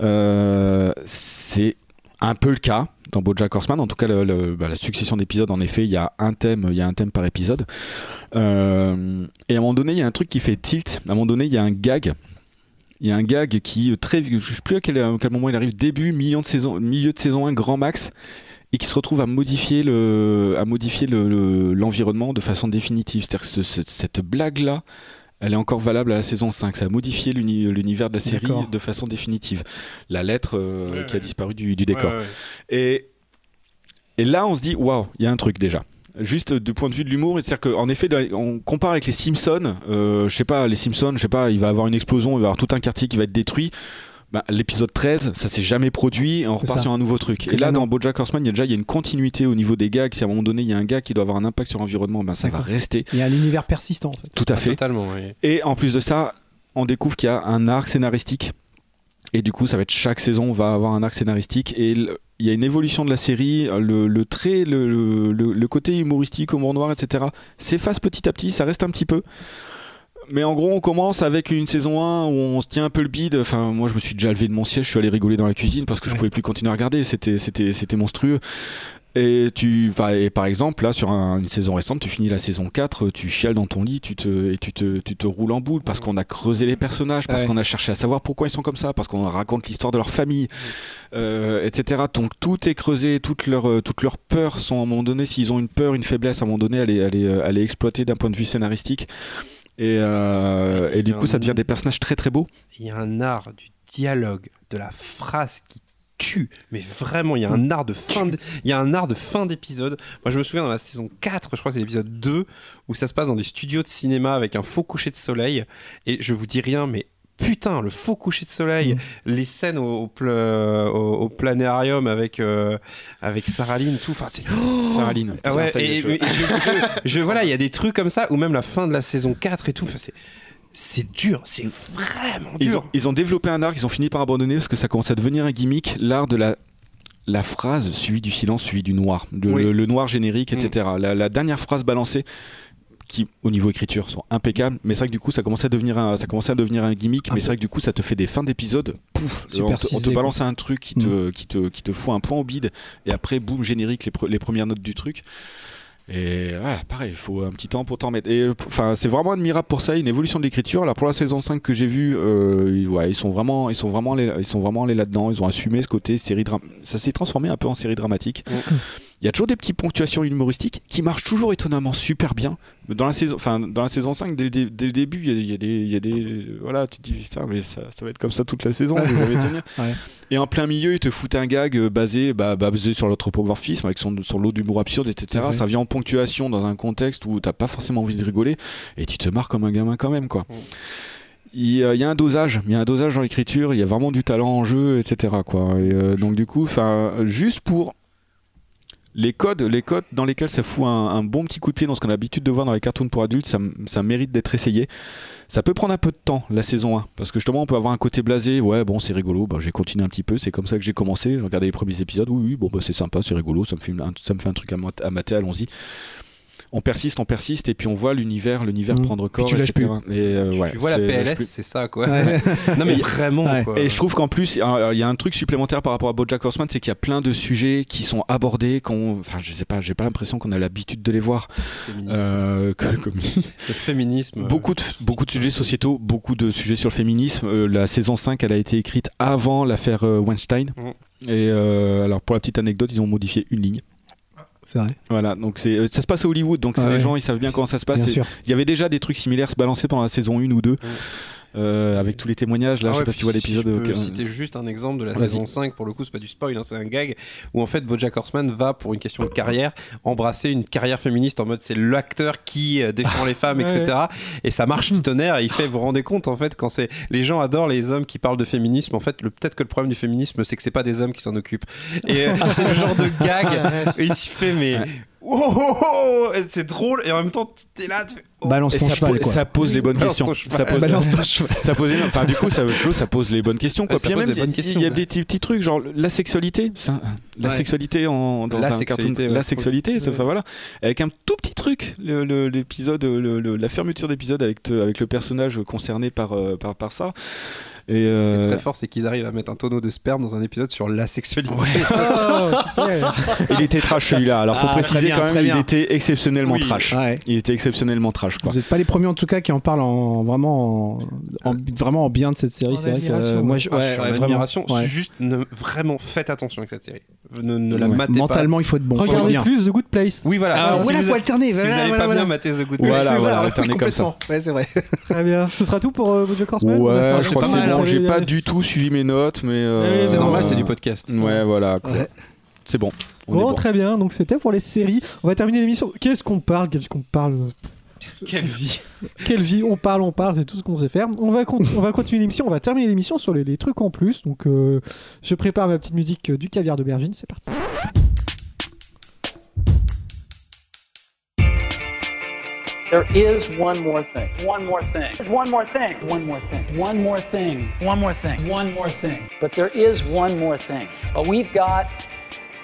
Euh, c'est un peu le cas dans BoJack Horseman. En tout cas, bah, la succession d'épisodes, en effet, il y a un thème, il y a un thème par épisode. Euh, et à un moment donné, il y a un truc qui fait tilt. À un moment donné, il y a un gag. Il y a un gag qui euh, très, je sais plus à quel, moment il arrive, début, milieu de saison, milieu de saison 1, grand max, et qui se retrouve à modifier le, à modifier le- le- l'environnement de façon définitive. C'est-à-dire que ce- ce- cette blague-là, elle est encore valable à la saison 5. Ça a modifié l'uni- l'univers de la série D'accord. de façon définitive. La lettre euh, Ouais, qui a disparu du, du décor. Ouais, ouais. Et, et là, on se dit, waouh, il y a un truc déjà. Juste du point de vue de l'humour, c'est-à-dire qu'en effet, on compare avec les Simpsons. euh, je sais pas, les Simpsons, je sais pas, il va y avoir une explosion, il va y avoir tout un quartier qui va être détruit. Bah, L'épisode 13, ça s'est jamais produit, et on repart ça. sur un nouveau truc. Que Et là, non. dans BoJack Horseman, il y a déjà il y a une continuité au niveau des gags. Si à un moment donné, il y a un gars qui doit avoir un impact sur l'environnement, ben, ça va rester. Il y a un univers persistant en fait. Tout à fait. Totalement, oui. Et en plus de ça, on découvre qu'il y a un arc scénaristique. Et du coup, ça va être chaque saison va avoir un arc scénaristique. Et le- il y a une évolution de la série. Le, le trait, le, le- le- le côté humoristique, humour noir, etc. s'efface petit à petit. Ça reste un petit peu. Mais en gros, on commence avec une saison 1 où on se tient un peu le bide. Enfin, moi, je me suis déjà levé de mon siège, je suis allé rigoler dans la cuisine parce que je Ouais. pouvais plus continuer à regarder. C'était, c'était, c'était monstrueux. Et tu, et par exemple, là, sur un- une saison récente, tu finis la saison 4, tu chiales dans ton lit, tu te, et tu te, tu te roules en boule parce qu'on a creusé les personnages, parce Ouais. qu'on a cherché à savoir pourquoi ils sont comme ça, parce qu'on raconte l'histoire de leur famille, euh, etc. Donc tout est creusé, toutes leurs, euh, toutes leurs peurs sont à un moment donné, s'ils ont une peur, une faiblesse, à un moment donné, elle est, elle est, euh, elle est exploitée d'un point de vue scénaristique. Et, euh, et du coup, ça devient des personnages très très beaux. Il y a un art du dialogue, de la phrase qui tue. Mais vraiment, il y a un art de fin, il y a un art de fin d'épisode. Moi, je me souviens dans la saison 4, je crois que c'est l'épisode 2, où ça se passe dans des studios de cinéma avec un faux coucher de soleil. Et je vous dis rien, mais putain, le faux coucher de soleil, Mm. les scènes au, au, pla- au- au planéarium avec, euh, avec Sarah Lynn, tout. Enfin, c'est- Sarah Lynn. ah ouais, et, je- et je, je- je- voilà, il y a des trucs comme ça, ou même la fin de la saison 4 et tout. Enfin, c'est, c'est dur, c'est vraiment Ils dur. ont, ils ont développé un art, ils ont fini par abandonner parce que ça commence à devenir un gimmick, l'art de la la phrase suivie du silence, suivie du noir, de- Oui. le, le noir générique, etc. La, la dernière phrase balancée, qui au niveau écriture sont impeccables, mais c'est vrai que du coup ça commençait à devenir un, ça commençait à devenir un gimmick, mais peu. c'est vrai que du coup ça te fait des fins d'épisode, pouf, Super on, te, on te ciselé, balance un truc qui te, qui te, qui te fout un point au bide, et après boum générique les, pre- les premières notes du truc. Et ouais, pareil, il faut un petit temps pour t'en mettre. Et enfin, c'est vraiment admirable pour ça, une évolution de l'écriture. Alors pour la saison 5 que j'ai vue, euh, ils- ouais, ils sont vraiment, ils sont vraiment, allés, ils sont vraiment allés là-dedans. Ils ont assumé ce côté série Ça s'est transformé un peu en série dramatique. Il y a toujours des petites ponctuations humoristiques qui marchent toujours étonnamment super bien. Dans la saison, enfin, dans la saison 5, dès, dès- dès le début, il y a- il y, a des, il y a des, voilà, tu te dis putain, mais ça, ça va être comme ça toute la saison. vous allez tenir. Ouais. Et en plein milieu, il te fout un gag euh, basé, bah, bah, basé sur l'anthropomorphisme, avec son, son lot d'humour absurde, etc. Ça vient en ponctuation dans un contexte où t'as pas forcément envie de rigoler, et tu te marres comme un gamin quand même, quoi. Il y, a, un dosage, il y a un dosage dans l'écriture, il y a vraiment du talent en jeu, etc. Quoi. Et, euh, donc du coup, juste pour les codes, les codes dans lesquels ça fout un, bon petit coup de pied dans ce qu'on a l'habitude de voir dans les cartoons pour adultes, ça, mérite d'être essayé. Ça peut prendre un peu de temps, la saison 1, parce que justement, on peut avoir un côté blasé. Ouais, bon, c'est rigolo, bah, j'ai continué un petit peu, c'est comme ça que j'ai commencé. J'ai regardé les premiers épisodes, oui, oui, bon, bah, c'est sympa, c'est rigolo, ça me fait, un, truc à mater, allons-y. On persiste, on persiste, et puis on voit l'univers, l'univers Mhm. prendre Puis corps. tu lâches. Et, euh, tu, ouais, tu vois la PLS, plus. c'est ça quoi. Ouais. non mais vraiment Ouais. quoi. Et je trouve qu'en plus, il y a- un truc supplémentaire par rapport à BoJack Horseman, c'est qu'il y a plein de sujets qui sont abordés, qu'on, enfin, je sais pas, j'ai pas l'impression qu'on a l'habitude de les voir. Féminisme. Euh, que- comme- Le féminisme. euh, beaucoup de beaucoup de sujets sociétaux, beaucoup de sujets sur le féminisme. Euh, la saison 5, elle a été écrite avant l'affaire euh, Weinstein. Mm. Et euh, alors pour la petite anecdote, ils ont modifié une ligne. C'est vrai. Voilà, donc c'est euh, ça se passe à Hollywood, donc Ah les gens ils savent bien comment ça se passe. Il y avait déjà des trucs similaires se balancer pendant la saison 1 ou 2. Euh, avec tous les témoignages là, Ah je sais pas si tu vois si l'épisode. Je peux auquel- citer juste un exemple de la saison 5, pour le coup, c'est pas du spoil, hein, c'est un gag, où en fait Bojack Horseman va, pour une question de carrière, embrasser une carrière féministe en mode c'est l'acteur qui euh, défend les femmes, Ouais, etc. Et ça marche du tonnerre, et il fait, vous vous rendez compte, en fait, quand c'est. Les gens adorent les hommes qui parlent de féminisme, en fait, peut-être que le problème du féminisme, c'est que c'est pas des hommes qui s'en occupent. Et euh, c'est le genre de gag, tu fais, mais. Oh, oh, oh Et c'est drôle, et en même temps, t'es là, tu fais. oh. Balance ton ça, cheval, po- quoi. ça pose les bonnes Balance questions. Ça pose, Balance ton cheval. ça pose, enfin, du coup, ça, pose les bonnes questions. Quoi. Ça Puis pose même les bonnes il y a- questions, il y a ouais. des petits, petits trucs, genre la sexualité. ça, la Ouais. sexualité en dans La un sexualité, cartoon- ouais, la sexualité, ça, enfin, voilà, avec un tout petit truc, l'épisode, le, le- la fermeture d'épisode avec le personnage concerné par euh, par, par ça. Ce Et qui est euh, très fort, c'est qu'ils arrivent à mettre un tonneau de sperme dans un épisode sur la sexualité. Oh, il était trash celui-là. Alors faut Ah, préciser bien, quand même, il était exceptionnellement Oui. trash. Ouais. Il était exceptionnellement trash quoi. Vous n'êtes pas les premiers en tout cas qui en parlent en vraiment en, en- vraiment en bien de cette série. C'est vrai que euh, moi ouais. je, Ah, ouais, je suis en ouais, vraiment. admiration. Juste, ne- vraiment, faites attention avec cette série. Ne, ne la Ouais. matez Mentalement, il faut être bon. Regardez bien. plus The Good Place. Oui, voilà. Ah, Si- voilà, si vous faut alterner. Si voilà, vous n'avez voilà, pas bien maté The Good Place, voilà, alterner comme ça. Ouais, c'est vrai. Très bien. Ce sera tout pour euh, a Ouais, je crois que c'est hein. J'ai pas du tout suivi mes notes, mais euh, c'est normal, euh, c'est du podcast. Ouais, voilà. quoi. Ouais. C'est bon. On est Bon, bon. très bien. Donc c'était pour les séries. On va terminer l'émission. Qu'est-ce qu'on parle? Qu'est-ce qu'on parle? Quelle vie. Quelle vie On parle, on parle, c'est tout ce qu'on sait faire. On va, on va continuer l'émission. On va terminer l'émission sur les, les trucs en plus. Donc euh, je prépare ma petite musique euh, du caviar d'aubergine. C'est parti. There is one more thing. One more thing. There's One more thing. One more thing. One more thing. One more thing. One more thing. But there is one more thing. But we've got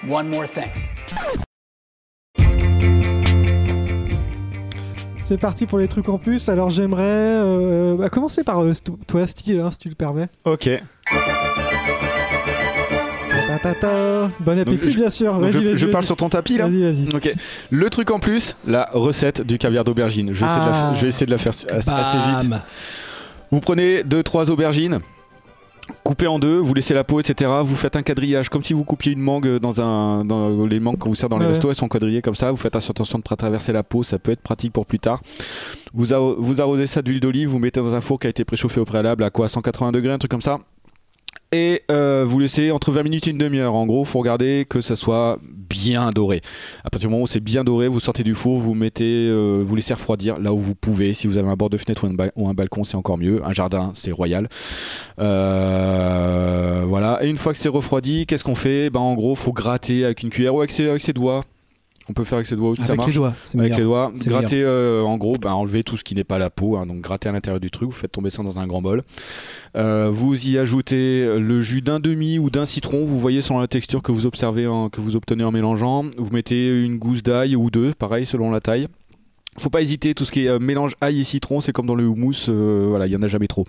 one more thing. C'est parti pour les trucs en plus. Alors j'aimerais euh, bah, commencer par euh, toi, Steve, hein, si tu le permets. Ok. Ta. Bon appétit, bien sûr. Vas-y, je, vas-y, je vas-y. parle sur ton tapis là. Vas-y, vas-y. Ok. Le truc en plus, la recette du caviar d'aubergine. Je vais, essayer de la fa- je vais essayer de la faire assez, assez vite. Vous prenez 2-3 aubergines, coupez en deux, vous laissez la peau, etc. Vous faites un quadrillage comme si vous coupiez une mangue dans un. Dans les mangues qu'on vous sert dans les Ouais. restos, elles sont quadrillées comme ça. Vous faites attention de ne pas traverser la peau, ça peut être pratique pour plus tard. Vous arrosez ça d'huile d'olive, vous mettez dans un four qui a été préchauffé au préalable à quoi 180 degrés, un truc comme ça. Et euh, vous laissez entre 20 minutes et une demi-heure. En gros, faut regarder que ça soit bien doré. À partir du moment où c'est bien doré, vous sortez du four, vous mettez, euh, vous laissez refroidir là où vous pouvez. Si vous avez un bord de fenêtre ou un, balcon, c'est encore mieux. Un jardin, c'est royal. Euh, voilà. Et une fois que c'est refroidi, qu'est-ce qu'on fait? Ben en gros, faut gratter avec une cuillère ou avec ses doigts. On peut faire avec ses doigts, aussi, ça Avec marche. les doigts, c'est Avec meilleur. les doigts, gratter euh, en gros, bah, enlever tout ce qui n'est pas la peau, hein, donc gratter à l'intérieur du truc, vous faites tomber ça dans un grand bol. Euh, vous y ajoutez le jus d'un demi ou d'un citron, vous voyez selon la texture que vous observez, en- que vous obtenez en mélangeant. Vous mettez une gousse d'ail ou deux, pareil selon la taille. Faut pas hésiter, tout ce qui est euh, mélange ail et citron, c'est comme dans le houmous, voilà, il y en a jamais trop.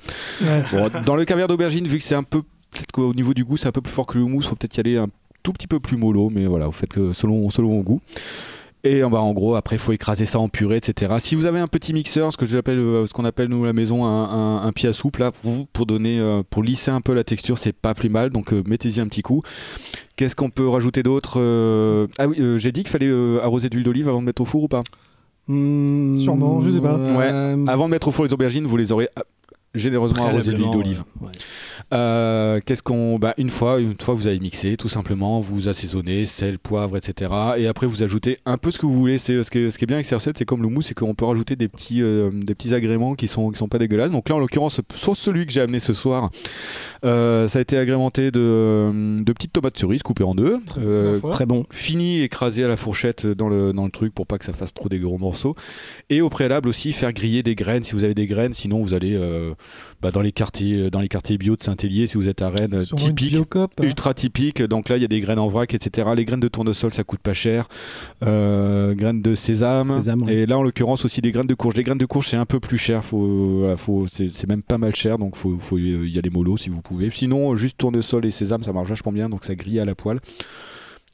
Bon, dans le caviar d'aubergine, vu que c'est un peu, peut-être qu'au niveau du goût, c'est un peu plus fort que le houmous, faut peut-être y aller un tout petit peu plus mollo, mais voilà, vous faites que selon, selon vos goûts. Et bah, en gros, après, il faut écraser ça en purée, etc. Si vous avez un petit mixeur, ce que j'appelle, euh, ce qu'on appelle nous à la maison un, un- un pied à soupe, là, pour, pour donner, euh, pour lisser un peu la texture, c'est pas plus mal. Donc euh, mettez-y un petit coup. Qu'est-ce qu'on peut rajouter d'autre Euh, Ah oui, euh, j'ai dit qu'il fallait euh, arroser d'huile d'olive avant de mettre au four ou pas? Hmm, Sûrement, je sais pas. Ouais. euh, Avant de mettre au four les aubergines, vous les aurez ah, généreusement arrosées d'huile d'olive. ouais. Euh, Qu'est-ce qu'on, bah, une fois, une fois vous avez mixé, tout simplement, vous assaisonnez, sel, poivre, etc. Et après vous ajoutez un peu ce que vous voulez. C'est ce qui est, ce qui est bien avec ces recettes, c'est comme le mousse, c'est qu'on peut rajouter des petits, euh, des petits agréments qui sont, qui sont pas dégueulasses. Donc là, en l'occurrence, sur celui que j'ai amené ce soir, euh, ça a été agrémenté de, de petites tomates cerises coupées en deux, euh, Très bon. fini écrasé à la fourchette dans le, dans le truc pour pas que ça fasse trop des gros morceaux. Et au préalable aussi faire griller des graines si vous avez des graines, sinon vous allez euh, bah, dans les quartiers dans les quartiers bio de Saint-Hélier si vous êtes à Rennes, euh, typique. biocop. Ultra typique, donc là il y a des graines en vrac, etc. Les graines de tournesol ça coûte pas cher, Euh, graines de sésame, Sésame, ouais. et là en l'occurrence aussi des graines de courge. Les graines de courge c'est un peu plus cher, faut, voilà, faut, c'est c'est même pas mal cher, donc faut, faut y aller mollo si vous pouvez. Sinon juste tournesol et sésame ça marche vachement bien, donc ça grille à la poêle.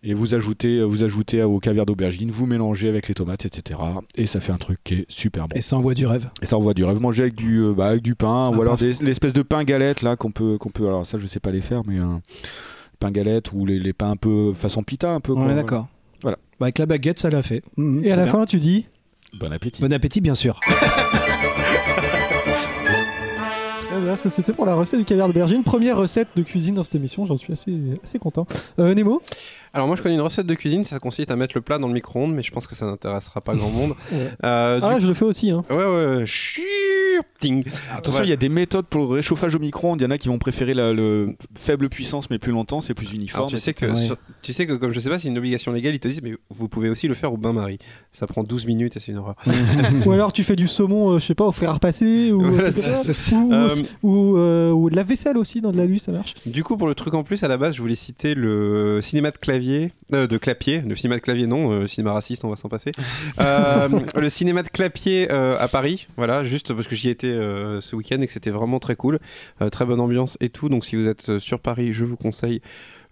Et vous ajoutez, vous ajoutez au caviar d'aubergine, vous mélangez avec les tomates, etc. Et ça fait un truc qui est super bon. Et ça envoie du rêve. Et ça envoie du rêve. Manger avec du, euh, bah, avec du pain, Ah, ou alors l'espèce de pain galette là qu'on peut, qu'on peut. Alors ça, je sais pas les faire, mais euh, pain galette ou les, les pains un peu façon pita un peu. Ouais, d'accord. Voilà. Bah, avec la baguette, ça l'a fait. Mhm, Et à la bien. fin, tu dis Bon appétit. Bon appétit, bien sûr. Très bien, ça c'était pour la recette du caviar d'aubergine. Première recette de cuisine dans cette émission, j'en suis assez, assez content. Euh, Nemo? Alors moi je connais une recette de cuisine, ça consiste à mettre le plat dans le micro-ondes, mais je pense que ça n'intéressera pas grand monde. Ouais. Euh, du- Ah, je le fais aussi. Hein. Ouais ouais, ting. Attention, il y a des méthodes pour le réchauffage au micro-ondes. Il y en a qui vont préférer la le faible puissance mais plus longtemps, c'est plus uniforme. Alors tu sais, que, ouais. sur- tu sais que comme je sais pas si c'est une obligation légale, ils te disent mais vous pouvez aussi le faire au bain-marie. Ça prend 12 minutes et c'est une horreur. ou alors tu fais du saumon, euh, je sais pas, au fer à repasser, ou, Voilà, euh, ou, Euh, ou, euh, ou de la vaisselle aussi dans de la nuit, ça marche. Du coup, pour le truc en plus, à la base, je voulais citer le cinéma de clavier, euh, de clapier, le cinéma de clavier, non, euh, cinéma raciste, on va s'en passer. Euh, le cinéma de clapier à Paris, voilà, juste parce que j'y étais ce week-end et que c'était vraiment très cool, très bonne ambiance et tout. Donc, si vous êtes sur Paris, je vous conseille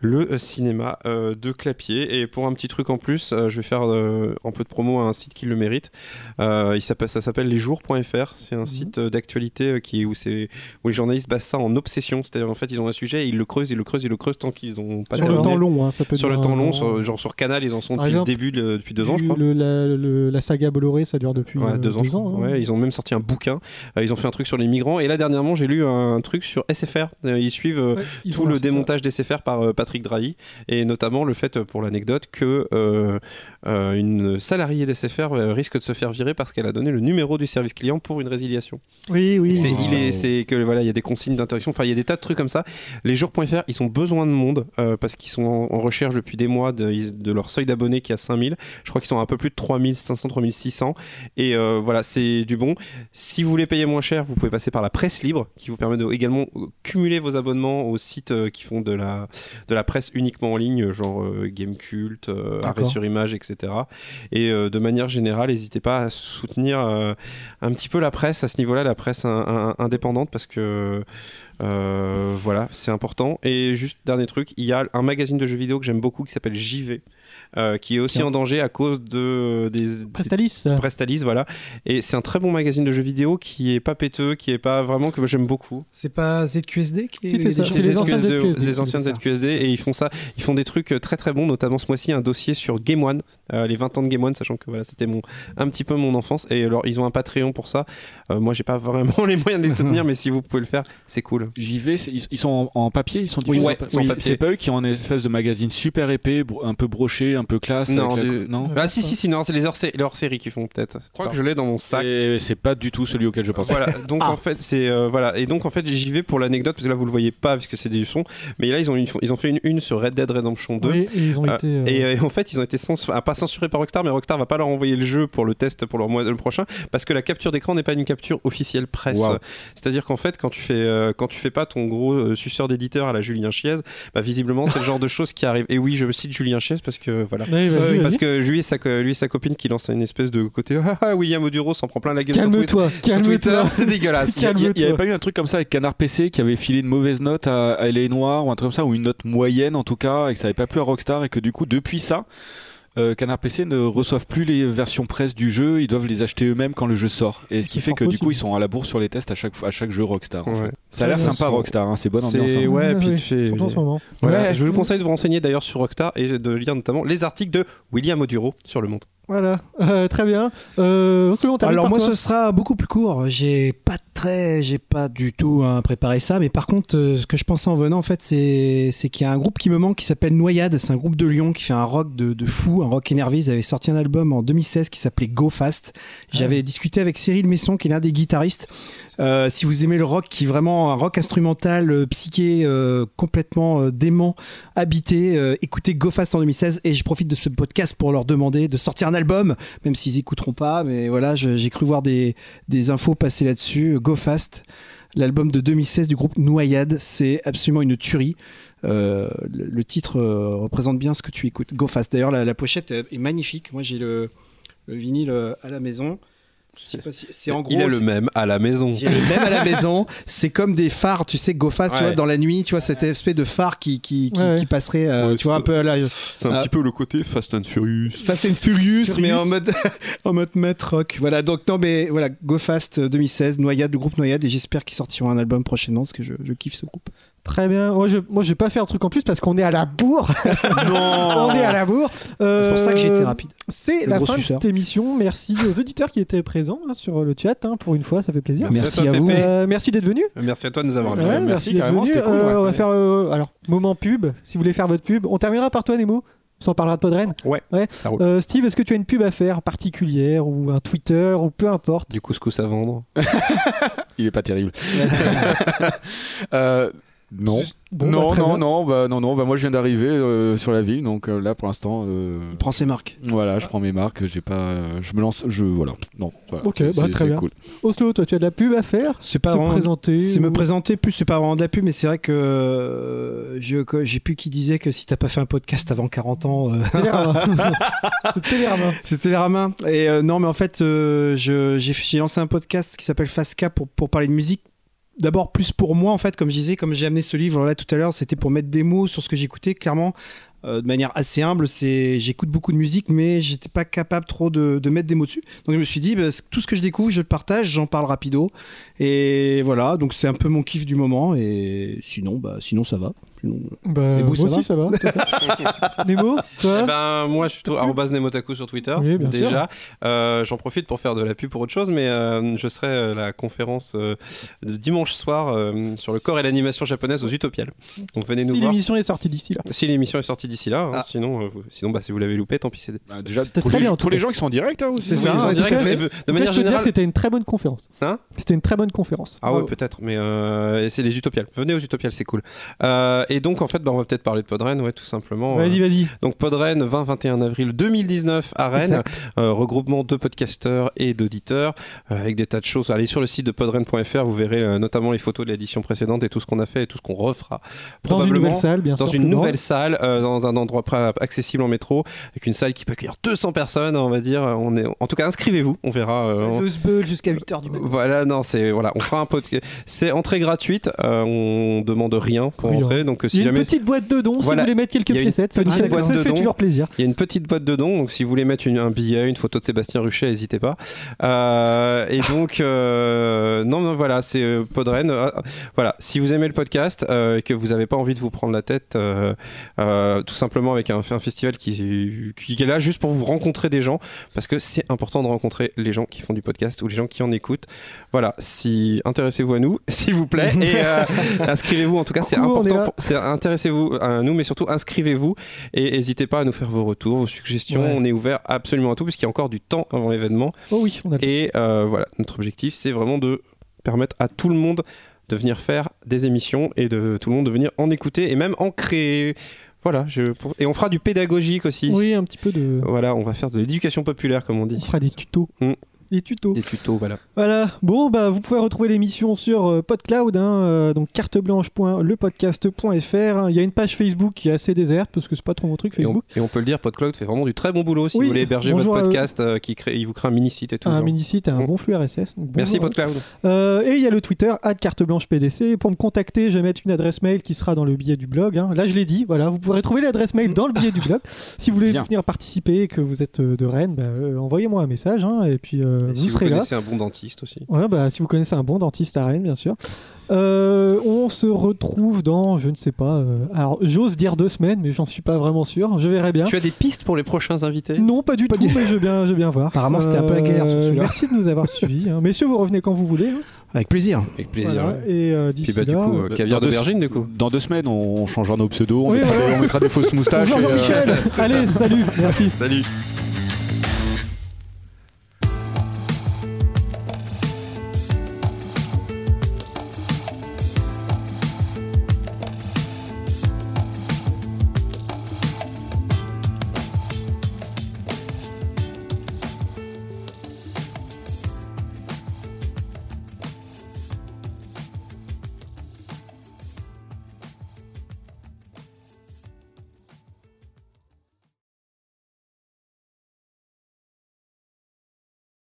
le euh, cinéma euh, de Clapier. Et pour un petit truc en plus, euh, je vais faire euh, un peu de promo à un site qui le mérite. Il ça s'appelle lesjours.fr. C'est un site euh, d'actualité qui où c'est où les journalistes basent ça en obsession. C'est-à-dire en fait ils ont un sujet, et ils le creusent, ils le creusent, ils le creusent tant qu'ils ont pas sur le temps long, hein, ça peut Sur le temps long, sur- genre sur Canal, ils en sont depuis exemple, le début, de- depuis deux ans, je crois. le- la, le- la saga Bolloré, ça dure depuis Ouais, deux ans, crois. hein. Ouais, ils ont même sorti un bouquin. Ils ont fait un truc sur les migrants. Et là, dernièrement, j'ai lu un truc sur SFR. Ils suivent Ouais, ils tout le démontage des SFR par euh, Patrick Drahi. Et notamment le fait, pour l'anecdote, que euh, euh, une salariée d'SFR euh, risque de se faire virer parce qu'elle a donné le numéro du service client pour une résiliation. Oui, oui. C'est, oui. il est, c'est que voilà, il y a des consignes d'interdiction. Enfin, il y a des tas de trucs comme ça. Les jours.fr, ils ont besoin de monde euh, parce qu'ils sont en, en recherche depuis des mois de, de leur seuil d'abonnés qui est à 5000. Je crois qu'ils sont à un peu plus de 3500, 3600. Et euh, voilà, c'est du bon. Si vous voulez payer moins cher, vous pouvez passer par la presse libre qui vous permet de également cumuler vos abonnements aux sites euh, qui font de la, de la presse uniquement en ligne, genre euh, Gamecult, euh, Arrêt sur Image, etc. Et euh, de manière générale, n'hésitez pas à soutenir un petit peu la presse à ce niveau-là, la presse in- in- indépendante, parce que euh, voilà, c'est important. Et juste dernier truc, il y a un magazine de jeux vidéo que j'aime beaucoup qui s'appelle JV, euh, qui est aussi Tiens. en danger à cause de des Prestalis. Prestalis, voilà. Et c'est un très bon magazine de jeux vidéo qui est pas péteux, qui est pas vraiment que j'aime beaucoup. C'est pas ZQSD qui Si, c'est ça, des c'est les anciens ZQSD, ZQSD, les anciens. ZQSD et ils font ça, ils font des trucs euh, très très bons, notamment ce mois-ci un dossier sur Game One, euh, les 20 ans de Game One, sachant que voilà c'était mon un petit peu mon enfance. Et alors ils ont un Patreon pour ça. Euh, moi j'ai pas vraiment les moyens de les soutenir, mais si vous pouvez le faire, c'est cool. J'y vais, ils, sont en, en papier, ils sont diffusés ouais, en pa- ils sont en oui, papier. C'est pas eux qui ont une espèce de magazine super épais, un peu broché, un peu classe. Non, avec du- non Ah si si si non c'est les hors hors-séries qui font peut-être. Je crois que je l'ai dans mon sac. Et c'est pas du tout celui auquel je pensais. Voilà, donc en fait c'est euh, voilà et donc en fait j'y vais pour l'anecdote parce que là vous le voyez pas puisque c'est du son, mais là ils ont une, ils ont fait une une sur Red Dead Redemption 2. Oui, et ils ont Euh, été. euh, Et euh, en fait, ils ont été censurés, ah, pas censurés par Rockstar, mais Rockstar va pas leur envoyer le jeu pour le test pour leur mois le prochain, parce que la capture d'écran n'est pas une capture officielle presse. Wow. C'est-à-dire qu'en fait, quand tu fais euh, quand tu fais pas ton gros euh, suceur d'éditeur à la Julien Chiez, bah, visiblement c'est le genre de choses qui arrivent. Et oui, je cite Julien Chiez parce que voilà. Oui, vas-y, vas-y. Parce que lui et, sa, lui et sa copine qui lancent une espèce de côté ah, ah, William Oduro s'en prend plein la gueule sur Twitter. Calme-toi, Sur Twitter, calme-toi. c'est dégueulasse. Il y a- il y, Calme-toi. avait pas eu un truc comme ça avec Canard PC qui avait filé une mauvaise note à, à LA Noir ou un truc comme ça, ou une note moyenne en tout cas, et que ça avait pas plu à Rockstar, et que du coup, depuis ça, euh, Canard PC ne reçoivent plus les versions presse du jeu, ils doivent les acheter eux-mêmes quand le jeu sort. Et ce qui fait que du coup, ils sont à la bourse sur les tests à chaque, à chaque jeu Rockstar. en Ouais. fait. Ça a l'air sympa c'est- Rockstar, hein, c'est bonne ambiance. c'est- hein. ouais, puis oui, fais- surtout en ce moment. Voilà, Ouais. je vous conseille de vous renseigner d'ailleurs sur Rockstar et de lire notamment les articles de William Oduro sur Le Monde. Voilà, Euh, très bien. Euh, on Alors moi toi. ce sera beaucoup plus court. J'ai pas très, j'ai pas du tout hein, préparé ça, mais par contre euh, ce que je pensais en venant en fait c'est c'est qu'il y a un groupe qui me manque qui s'appelle Noyade. C'est un groupe de Lyon qui fait un rock de, de fou, un rock énervé. Ils avaient sorti un album en 2016 qui s'appelait Go Fast. J'avais discuté avec Cyril Messon qui est l'un des guitaristes. Euh, si vous aimez le rock qui est un rock instrumental euh, psyché euh, complètement euh, dément habité écoutez Go Fast en 2016 et je profite de ce podcast pour leur demander de sortir un album même s'ils écouteront pas mais voilà j'ai cru voir des, infos passer là-dessus. Go Fast l'album de 2016 du groupe Noyade c'est absolument une tuerie. Le, titre représente bien ce que tu écoutes. Go Fast d'ailleurs la, pochette est magnifique. Moi j'ai le, le vinyle à la maison C'est en gros Il a le même à la maison. j'ai le même à la maison. C'est comme des phares, tu sais, go fast, tu vois, dans la nuit, tu vois, cette espèce de phare qui, qui, qui, Ouais. qui passerait, euh, Ouais, tu vois, un peu à la. C'est un petit peu le côté Fast and Furious. Fast and Furious, Furious. mais en mode, en mode rock. Voilà, donc non, mais voilà, Go Fast euh, 2016, Noyade, le groupe Noyade, et j'espère qu'ils sortiront un album prochainement parce que je, je kiffe ce groupe. Très bien. Moi, je, moi, je vais pas faire un truc en plus parce qu'on est à la bourre. on est à la bourre. Euh, C'est pour ça que j'ai été rapide. C'est Le la fin de cette émission. Merci aux auditeurs qui étaient présents hein, sur le chat. hein, pour une fois, ça fait plaisir. Merci toi, à vous. Euh, merci d'être venu. Merci à toi de nous avoir Ouais, invités. merci, merci, d'être carrément, venu. c'était cool, Euh, ouais. on va faire euh, alors moment pub. Si vous voulez faire votre pub, on terminera par toi, Nemo. On s'en parlera de Podren. Ouais, Ouais. ça roule. Euh, Steve, est-ce que tu as une pub à faire particulière ou un Twitter ou peu importe? Du couscous à vendre. Il est pas terrible. Euh, non. Bon, non, bah, non, non, bah, non, non, bah, moi je viens d'arriver euh, sur la ville, donc euh, là pour l'instant, euh, Prends ses marques. voilà, je prends mes marques, j'ai pas, euh, je me lance, je, voilà, non, voilà, Ok, c'est- bah, c'est- très c'est bien. cool. Oslo, toi, tu as de la pub à faire C'est pas vraiment- présenter C'est ou- me présenter, plus c'est pas vraiment de la pub, mais c'est vrai que je- que j'ai pu qui disait que si t'as pas fait un podcast avant 40 ans, euh, Télérama. C'est Télérama. C'était les ramins. Et euh, non, mais en fait, euh, je- j'ai j'ai lancé un podcast qui s'appelle Fasca pour, pour parler de musique. D'abord, plus pour moi, en fait, comme je disais, comme j'ai amené ce livre là tout à l'heure, c'était pour mettre des mots sur ce que j'écoutais, clairement. euh, de manière assez humble, c'est j'écoute beaucoup de musique, mais j'étais pas capable trop de, mettre des mots dessus. Donc je me suis dit, bah, tout ce que je découvre, je le partage, j'en parle rapido, et voilà. Donc c'est un peu mon kiff du moment, et sinon, bah, sinon ça va. Sinon, Bah, Et vous, moi ça aussi, ça va. Nemo, toi Eh ben, moi, je suis arrobase Nemotaku sur Twitter. Oui, bien sûr. déjà. Euh, J'en profite pour faire de la pub pour autre chose, mais euh, je serai à la conférence euh, de dimanche soir euh, sur le corps et l'animation japonaise aux Utopiales. Donc venez nous si voir. l'émission est sortie d'ici là. Si l'émission est sortie d'ici là, hein, Ah. sinon, euh, vous- sinon bah, si vous l'avez loupé, tant pis. C'est Bah, déjà, C'était pour très les, bien, pour les gens qui sont en direct, hein, C'est ça, en direct, mais de manière générale. que c'était une très bonne conférence. Hein C'était une très bonne conférence. Ah ouais, peut-être, mais euh, c'est les Utopiales. Venez aux Utopiales, c'est cool. Et donc, en fait, bah, on va peut-être parler de Podren, ouais, tout simplement. Vas-y, Euh, vas-y. donc, Podren, 20-21 avril 2019 à Rennes. Euh, regroupement de podcasteurs et d'auditeurs euh, avec des tas de choses. Allez sur le site de podren.fr, vous verrez euh, notamment les photos de l'édition précédente et tout ce qu'on a fait et tout ce qu'on refera. Dans une Probablement nouvelle salle, bien sûr. dans une nouvelle salle, euh, dans un endroit accessible en métro, avec une salle qui peut accueillir 200 personnes, on va dire. On est, en tout cas, inscrivez-vous, on verra. euh, on- jusqu'à 8h du matin. voilà, non, c'est voilà, on fera un podcast. C'est entrée gratuite, euh, on demande rien pour Rien. entrer, donc Donc euh, Il si y a une jamais petite boîte de dons Voilà. si vous voulez mettre quelques une piécettes. Ça nous petite fait, boîte de dons. toujours plaisir. Il y a une petite boîte de dons, donc si vous voulez mettre une- un billet, une photo de Sébastien Ruchet, n'hésitez pas. Euh, et donc, euh, non, non, voilà, c'est euh, Podren. Voilà, si vous aimez le podcast et que vous n'avez pas envie de vous prendre la tête, tout simplement avec un, un festival qui, qui est là juste pour vous rencontrer des gens, parce que c'est important de rencontrer les gens qui font du podcast ou les gens qui en écoutent. Voilà, si intéressez-vous à nous, s'il vous plaît, et euh, inscrivez-vous. En tout cas, c'est important. Intéressez-vous à nous, mais surtout inscrivez-vous et n'hésitez pas à nous faire vos retours, vos suggestions. Ouais. On est ouvert absolument à tout, puisqu'il y a encore du temps avant l'événement. Oh oui, on a Et euh, voilà, notre objectif, c'est vraiment de permettre à tout le monde de venir faire des émissions et de tout le monde de venir en écouter et même en créer. Voilà, je, et on fera du pédagogique aussi. Oui, un petit peu de. Voilà, on va faire de l'éducation populaire, comme on On dit. fera des tutos. Mm. Des tutos. Des tutos, voilà. Voilà. Bon, bah, vous pouvez retrouver l'émission sur euh, PodCloud, hein, euh, donc carteblanche.lepodcast.fr. Il y a une page Facebook qui est assez déserte parce que c'est pas trop mon truc Et on, Facebook. et on peut le dire, PodCloud fait vraiment du très bon boulot. Si Oui, vous voulez héberger bonjour votre podcast, euh, qui crée, il vous crée un mini-site et tout. un genre. mini-site et un bon flux RSS. donc Merci. PodCloud. Euh, et il y a le Twitter, carteblanchepdc. Pour me contacter, je vais mettre une adresse mail qui sera dans le billet du blog. hein. Là, je l'ai dit, voilà, vous pourrez trouver l'adresse mail dans le billet du blog. Si vous voulez Bien. venir participer et que vous êtes euh, de Rennes, bah, euh, envoyez-moi un message hein, et puis euh, vous si vous serez là. connaissez un bon dentiste aussi. Ouais, bah, si vous connaissez un bon dentiste à Rennes, bien sûr. Euh, on se retrouve dans, je ne sais pas, euh, alors j'ose dire deux semaines, mais j'en suis pas vraiment sûr. Je verrai bien. Tu as des pistes pour les prochains invités? Non, pas du Pas tout, du- mais je veux bien, je bien voir. Euh, Apparemment, c'était un peu la galère celui-là. Merci de nous avoir suivis. hein. Messieurs, vous revenez quand vous voulez. hein. Avec plaisir. Avec plaisir. Voilà. Et euh, d'ici bah, du là, coup, euh, euh, caviar d'aubergine, du coup. Dans deux semaines, on changera nos pseudos, on, Oui, mettra, ouais. des, on mettra des fausses moustaches. Bonjour et, euh, Jean-Michel. Allez, salut, merci. Salut